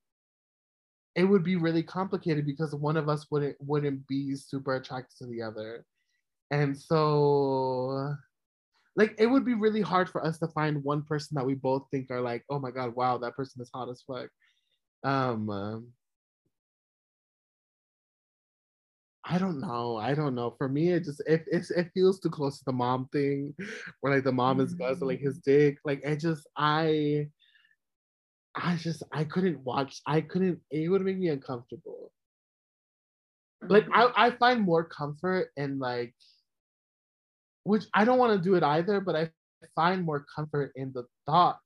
it would be really complicated because one of us wouldn't wouldn't be super attracted to the other and so like it would be really hard for us to find one person that we both think are like oh my god wow that person is hot as fuck um I don't know. I don't know. For me, it just it, it, it feels too close to the mom thing, where like the mom is guzzling his dick. Like it just I I just I couldn't watch. I couldn't. It would make me uncomfortable. Like mm-hmm. I I find more comfort in like, which I don't want to do it either, but I find more comfort in the thought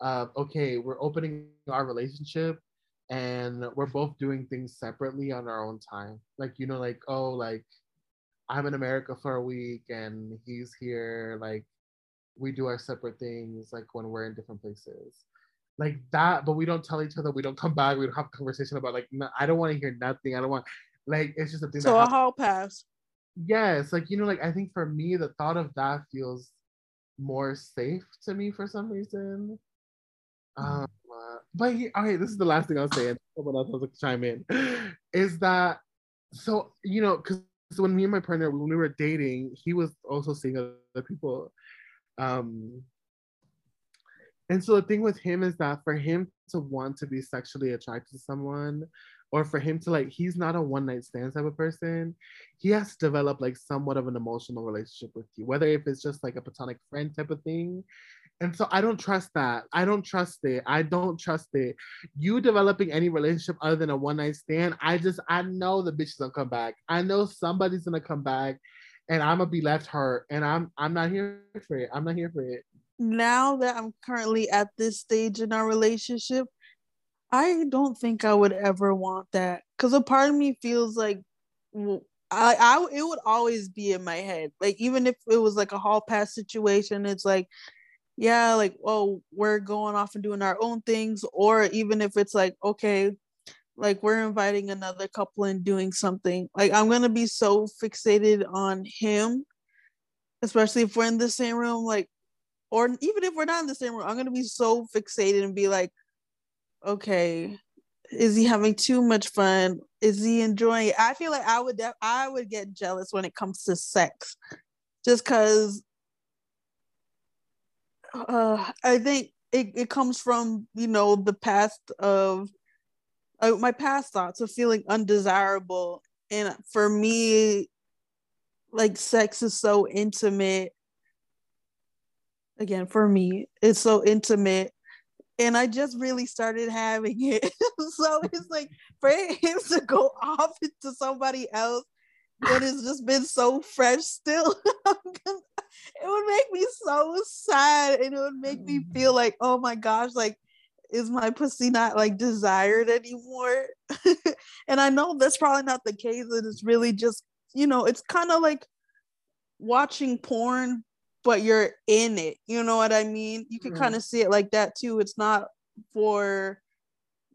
of okay, we're opening our relationship and we're both doing things separately on our own time. Like you know, like oh, like I'm in America for a week and he's here. Like we do our separate things like when we're in different places like that, but we don't tell each other. We don't come back. We don't have a conversation about like no, I don't want to hear nothing. I don't want like it's just a thing. So a hall pass. Yes, like you know, like I think for me, the thought of that feels more safe to me for some reason. Mm-hmm. Um, uh, but he, okay, this is the last thing I'll say, and someone else will chime in. Is that so? You know, because when me and my partner when we were dating, he was also seeing other people. Um, and so the thing with him is that for him to want to be sexually attracted to someone, or for him to like, he's not a one night stand type of person. He has to develop like somewhat of an emotional relationship with you, whether if it's just like a platonic friend type of thing. And so I don't trust that. I don't trust it. I don't trust it. You developing any relationship other than a one night stand, I just I know the bitch is gonna come back. I know somebody's gonna come back, and I'm gonna be left hurt. And I'm I'm not here for it. I'm not here for it now that I'm currently at this stage in our relationship, I don't think I would ever want that. Because a part of me feels like I, I it would always be in my head. Like even if it was like a hall pass situation, it's like, yeah, like oh, we're going off and doing our own things, or even if it's like, okay, like we're inviting another couple and doing something. Like i'm gonna be so fixated on him especially if we're in the same room like or even if we're not in the same room i'm gonna be so fixated and be like okay is he having too much fun? Is he enjoying it? I feel like i would def- i would get jealous when it comes to sex just because uh, i think it, it comes from you know the past of uh, my past thoughts of feeling undesirable. And for me like sex is so intimate again for me it's so intimate and i just really started having it. So it's like for him to go off to somebody else when it's just been so fresh still it would make me so sad and it would make me feel like oh my gosh like is my pussy not like desired anymore? And i know that's probably not the case and it's really just you know it's kind of like watching porn but you're in it you know what i mean? You can mm. kind of see it like that too it's not for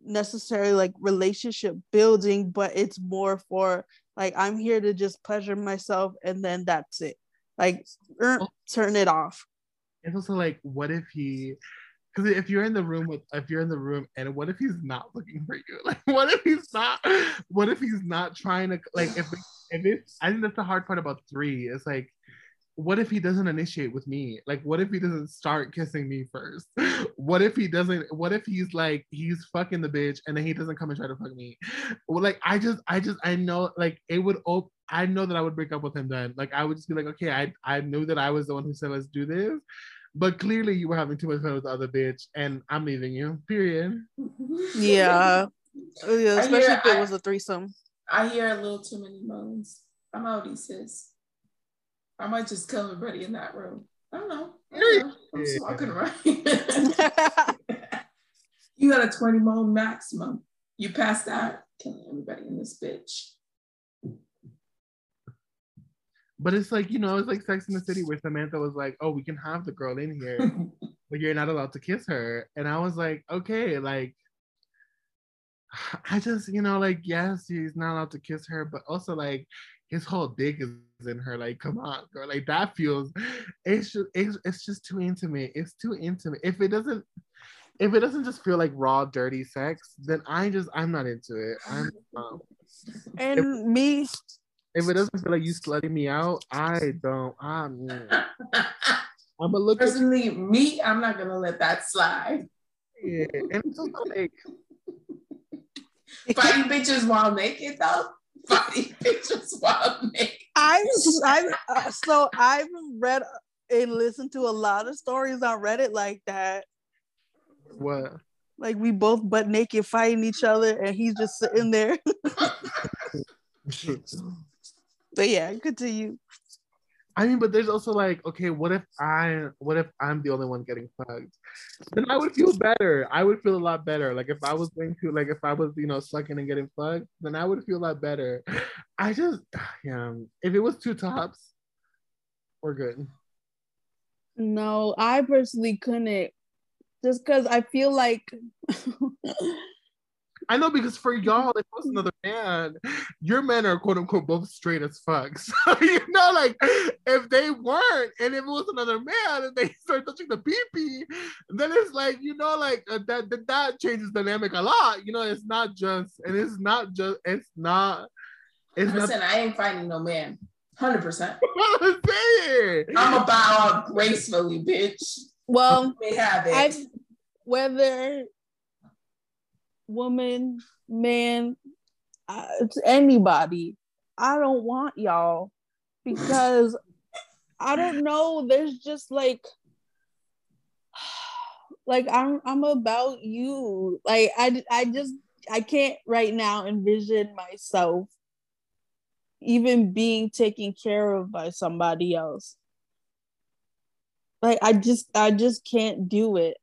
necessarily like relationship building but it's more for like i'm here to just pleasure myself and then that's it. Like er, turn it off. It's also like what if he because if you're in the room with if you're in the room and what if he's not looking for you? Like what if he's not what if he's not trying to like if if it i think that's the hard part about three it's like what if he doesn't initiate with me? Like, what if he doesn't start kissing me first? What if he doesn't? What if he's like he's fucking the bitch and then he doesn't come and try to fuck me? Well, like I just, I just, I know, like it would. Op- I know that I would break up with him then. Like I would just be like, okay, I, I knew that I was the one who said let's do this, but clearly you were having too much fun with the other bitch, and I'm leaving you. Period. Yeah, yeah especially hear, if it I, was a threesome. I hear a little too many moans. I'm out, sis. I might just kill everybody in that room. I don't know. I don't know. I'm walking around. you got a 20 moan maximum. You pass that, killing everybody in this bitch. But it's like, you know, it's like Sex in the City where Samantha was like, oh, we can have the girl in here, but you're not allowed to kiss her. And I was like, okay, like, I just, you know, like, yes, he's not allowed to kiss her, but also, like, his whole dick is in her. Like, come on, girl. Like that feels it's just it's, it's just too intimate. It's too intimate. If it doesn't if it doesn't just feel like raw dirty sex, then I just I'm not into it. I'm um, and if, me if it doesn't feel like you slutting me out, I don't I'm I'm a look personally me, I'm not gonna let that slide. Yeah, and it's also like fighting bitches while naked though funny pictures while naked. I've, I've uh, so I've read and listened to a lot of stories on Reddit like that. What? Like we both butt naked fighting each other, and he's just sitting there. but yeah, continue. I mean, but there's also like, okay, what if I, what if I'm the only one getting fucked? Then I would feel better. I would feel a lot better. Like if I was going to, like if I was, you know, sucking and getting fucked, then I would feel a lot better. I just, yeah, if it was two tops, we're good. No, I personally couldn't, just because I feel like I know because for y'all, if it was another man, your men are quote unquote both straight as fuck. So you know, like if they weren't, and if it was another man and they start touching the pee then it's like you know, like uh, that, that that changes dynamic a lot. You know, it's not just, and it's not just, it's not. It's Listen, not, I ain't finding no man. Hundred percent. I'm about gracefully, bitch. Well, we have it. I've, whether woman, man, uh, anybody. I don't want y'all because I don't know. There's just like, like I'm I'm about you. Like I I just I can't right now envision myself even being taken care of by somebody else. Like I just I just can't do it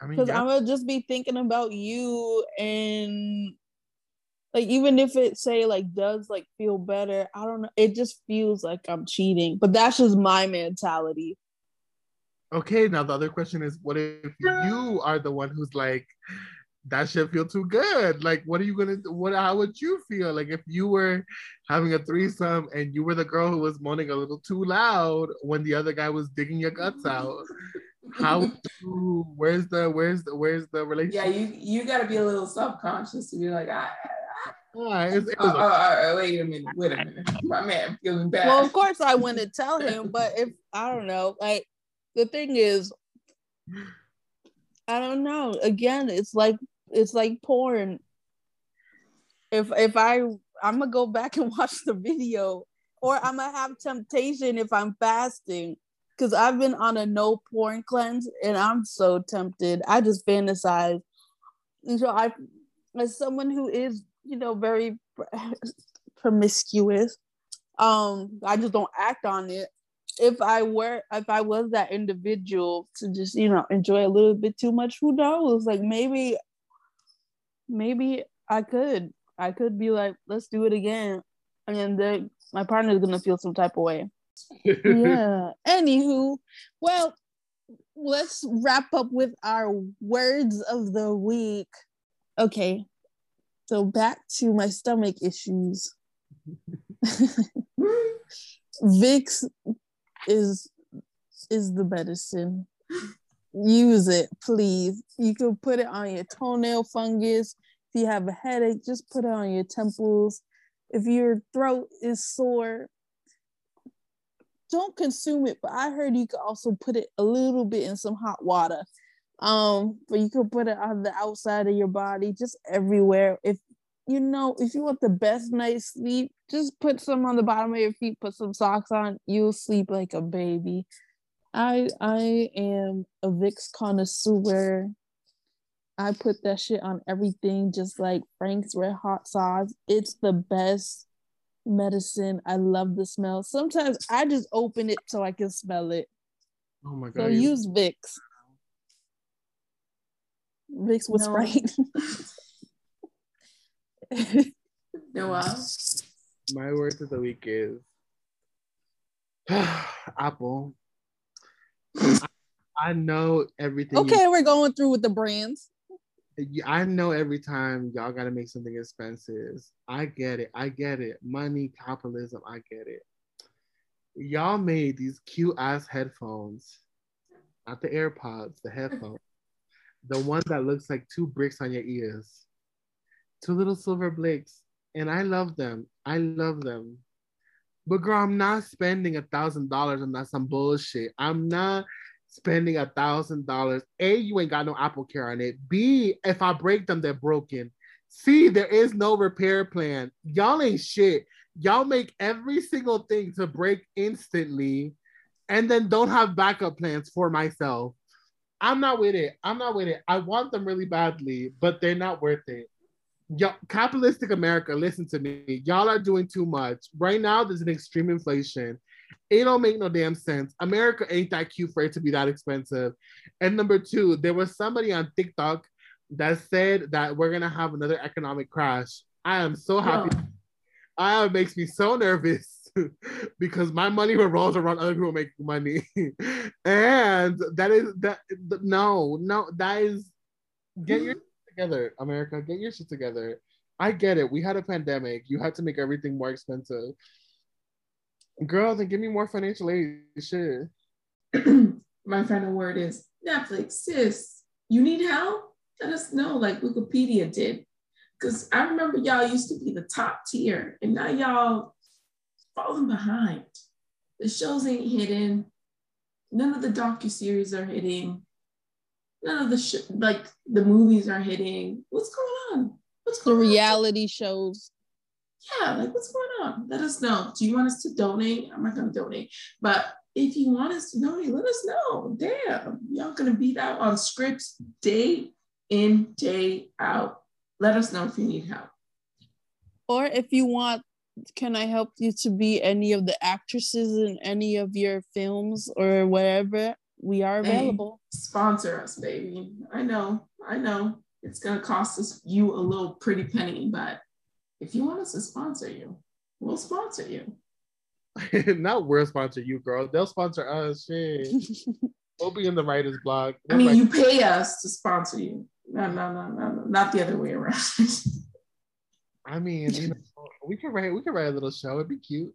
I mean, yeah. I'm gonna just be thinking about you and like even if it say like does like feel better, I don't know. It just feels like I'm cheating, but that's just my mentality. Okay, now the other question is, what if you are the one who's like, that shit feel too good. Like, what are you gonna do? What how would you feel? Like if you were having a threesome and you were the girl who was moaning a little too loud when the other guy was digging your guts out. How where's the where's the where's the relationship? Yeah, you you gotta be a little subconscious to be like, I Ah, it's- it was oh, a- oh, wait a minute, wait a minute. My man feeling bad. well, of course I wouldn't tell him, but if I don't know, like the thing is, I don't know. Again, it's like it's like porn. If if I I'm gonna go back and watch the video, or I'm gonna have temptation if I'm fasting, because I've been on a no porn cleanse and I'm so tempted. I just fantasize. And so I, as someone who is you know very promiscuous, um, I just don't act on it. If I were, if I was that individual to just you know enjoy a little bit too much, who knows? Like maybe, maybe I could, I could be like, let's do it again, and then my partner's gonna feel some type of way. yeah. Anywho, well, let's wrap up with our words of the week. Okay. So back to my stomach issues. Vicks is is the medicine. Use it, please. You can put it on your toenail fungus. If you have a headache, just put it on your temples. If your throat is sore, don't consume it. But I heard you could also put it a little bit in some hot water. Um, but you could put it on the outside of your body, just everywhere. If you know, if you want the best night's sleep, just put some on the bottom of your feet, put some socks on, you'll sleep like a baby. I I am a Vicks connoisseur. I put that shit on everything, just like Frank's Red Hot sauce. It's the best medicine. I love the smell. Sometimes I just open it so I can smell it. oh my So god. you- use Vicks. Vicks with No. Sprite. Noah. my words of the week is Apple. I, I know everything. you- okay, we're going through with the brands. I know every time y'all gotta make something expensive. I get it. I get it. Money, capitalism, I get it. Y'all made these cute ass headphones, not the AirPods, the headphones. the one that looks like two bricks on your ears. Two little silver blicks. And I love them. I love them. But girl, I'm not spending a thousand dollars on that some bullshit. I'm not spending a thousand dollars. A, you ain't got no Apple Care on it. B, if I break them, they're broken. C, there is no repair plan. Y'all ain't shit. Y'all make every single thing to break instantly and then don't have backup plans for myself. I'm not with it. I'm not with it. I want them really badly, but they're not worth it. Y'all, capitalistic America, listen to me. Y'all are doing too much. Right now, there's an extreme inflation. It don't make no damn sense. America ain't that cute for it to be that expensive. And number two, there was somebody on TikTok that said that we're gonna have another economic crash. I am so happy. Ah, it makes me so nervous because my money revolves around other people making money, and that is that. No, no, that is get your shit together, America. Get your shit together. I get it. We had a pandemic. You had to make everything more expensive. Girl, then give me more financial aid. Shit. My final word is Netflix, sis. You need help? Let us know, like Wikipedia did. Because I remember y'all used to be the top tier, and now y'all falling behind. The shows ain't hitting. None of the docu series are hitting. None of the sh- like the movies are hitting. What's going on? What's The going on? reality shows. yeah, like what's going on? Let us know. Do you want us to donate? I'm not gonna donate, but if you want us to donate, let us know. Damn, y'all gonna beat out on scripts day in, day out. Let us know if you need help. Or if you want, can I help you to be any of the actresses in any of your films or whatever? We are Hey. available. Sponsor us, baby. I know, I know. It's gonna cost us you a little pretty penny, but if you want us to sponsor you, we'll sponsor you. Not we'll sponsor you, girl. They'll sponsor us. Shit. We'll be in the writer's block. I mean, you pay us to sponsor you. No, no, no, no, no, not the other way around. I mean, you know, we could write we could write a little show. It'd be cute.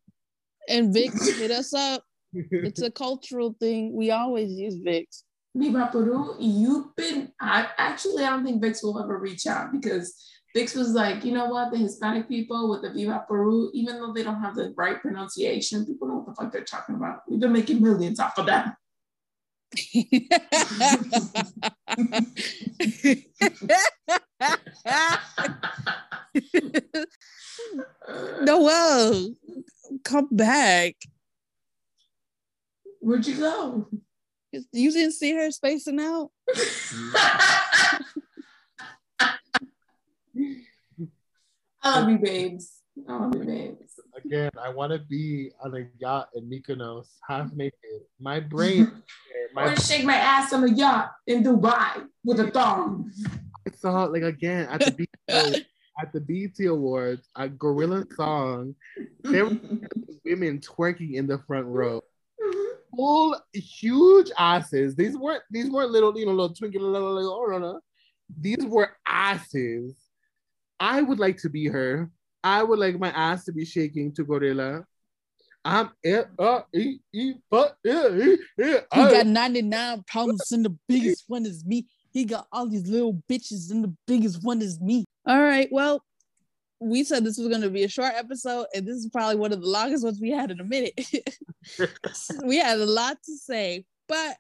And Vicks hit us up. It's a cultural thing. We always use Vicks. Viva Peru, you've been, I actually, I don't think Vicks will ever reach out because Vicks was like, you know what, the Hispanic people with the Viva Peru, even though they don't have the right pronunciation, people know what the fuck they're talking about. We've been making millions off of that. Noel, come back. Where'd you go? You didn't see her spacing out? I love um, you, babes. I love you, babes. Again, I want to be on a yacht in Mykonos, half naked. My brain, I want to shake my ass on a yacht in Dubai with a thong. I saw like again at the BET, at the BET Awards, a GloRilla song. There were women twerking in the front row. Mm-hmm. Full huge asses. These weren't these weren't little, you know, little twinkle little, little no, no. These were asses. I would like to be her. I would like my ass to be shaking to GloRilla. I'm it, uh, e, e, but, yeah, e, yeah, He I- got 99 problems and the biggest one is me. He got all these little bitches and the biggest one is me. All right. Well, we said this was going to be a short episode, and this is probably one of the longest ones we had in a minute. we had a lot to say, but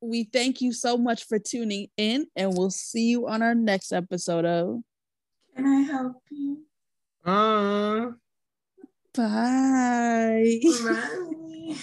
we thank you so much for tuning in, and we'll see you on our next episode of Can I help you? uh, Bye. Bye.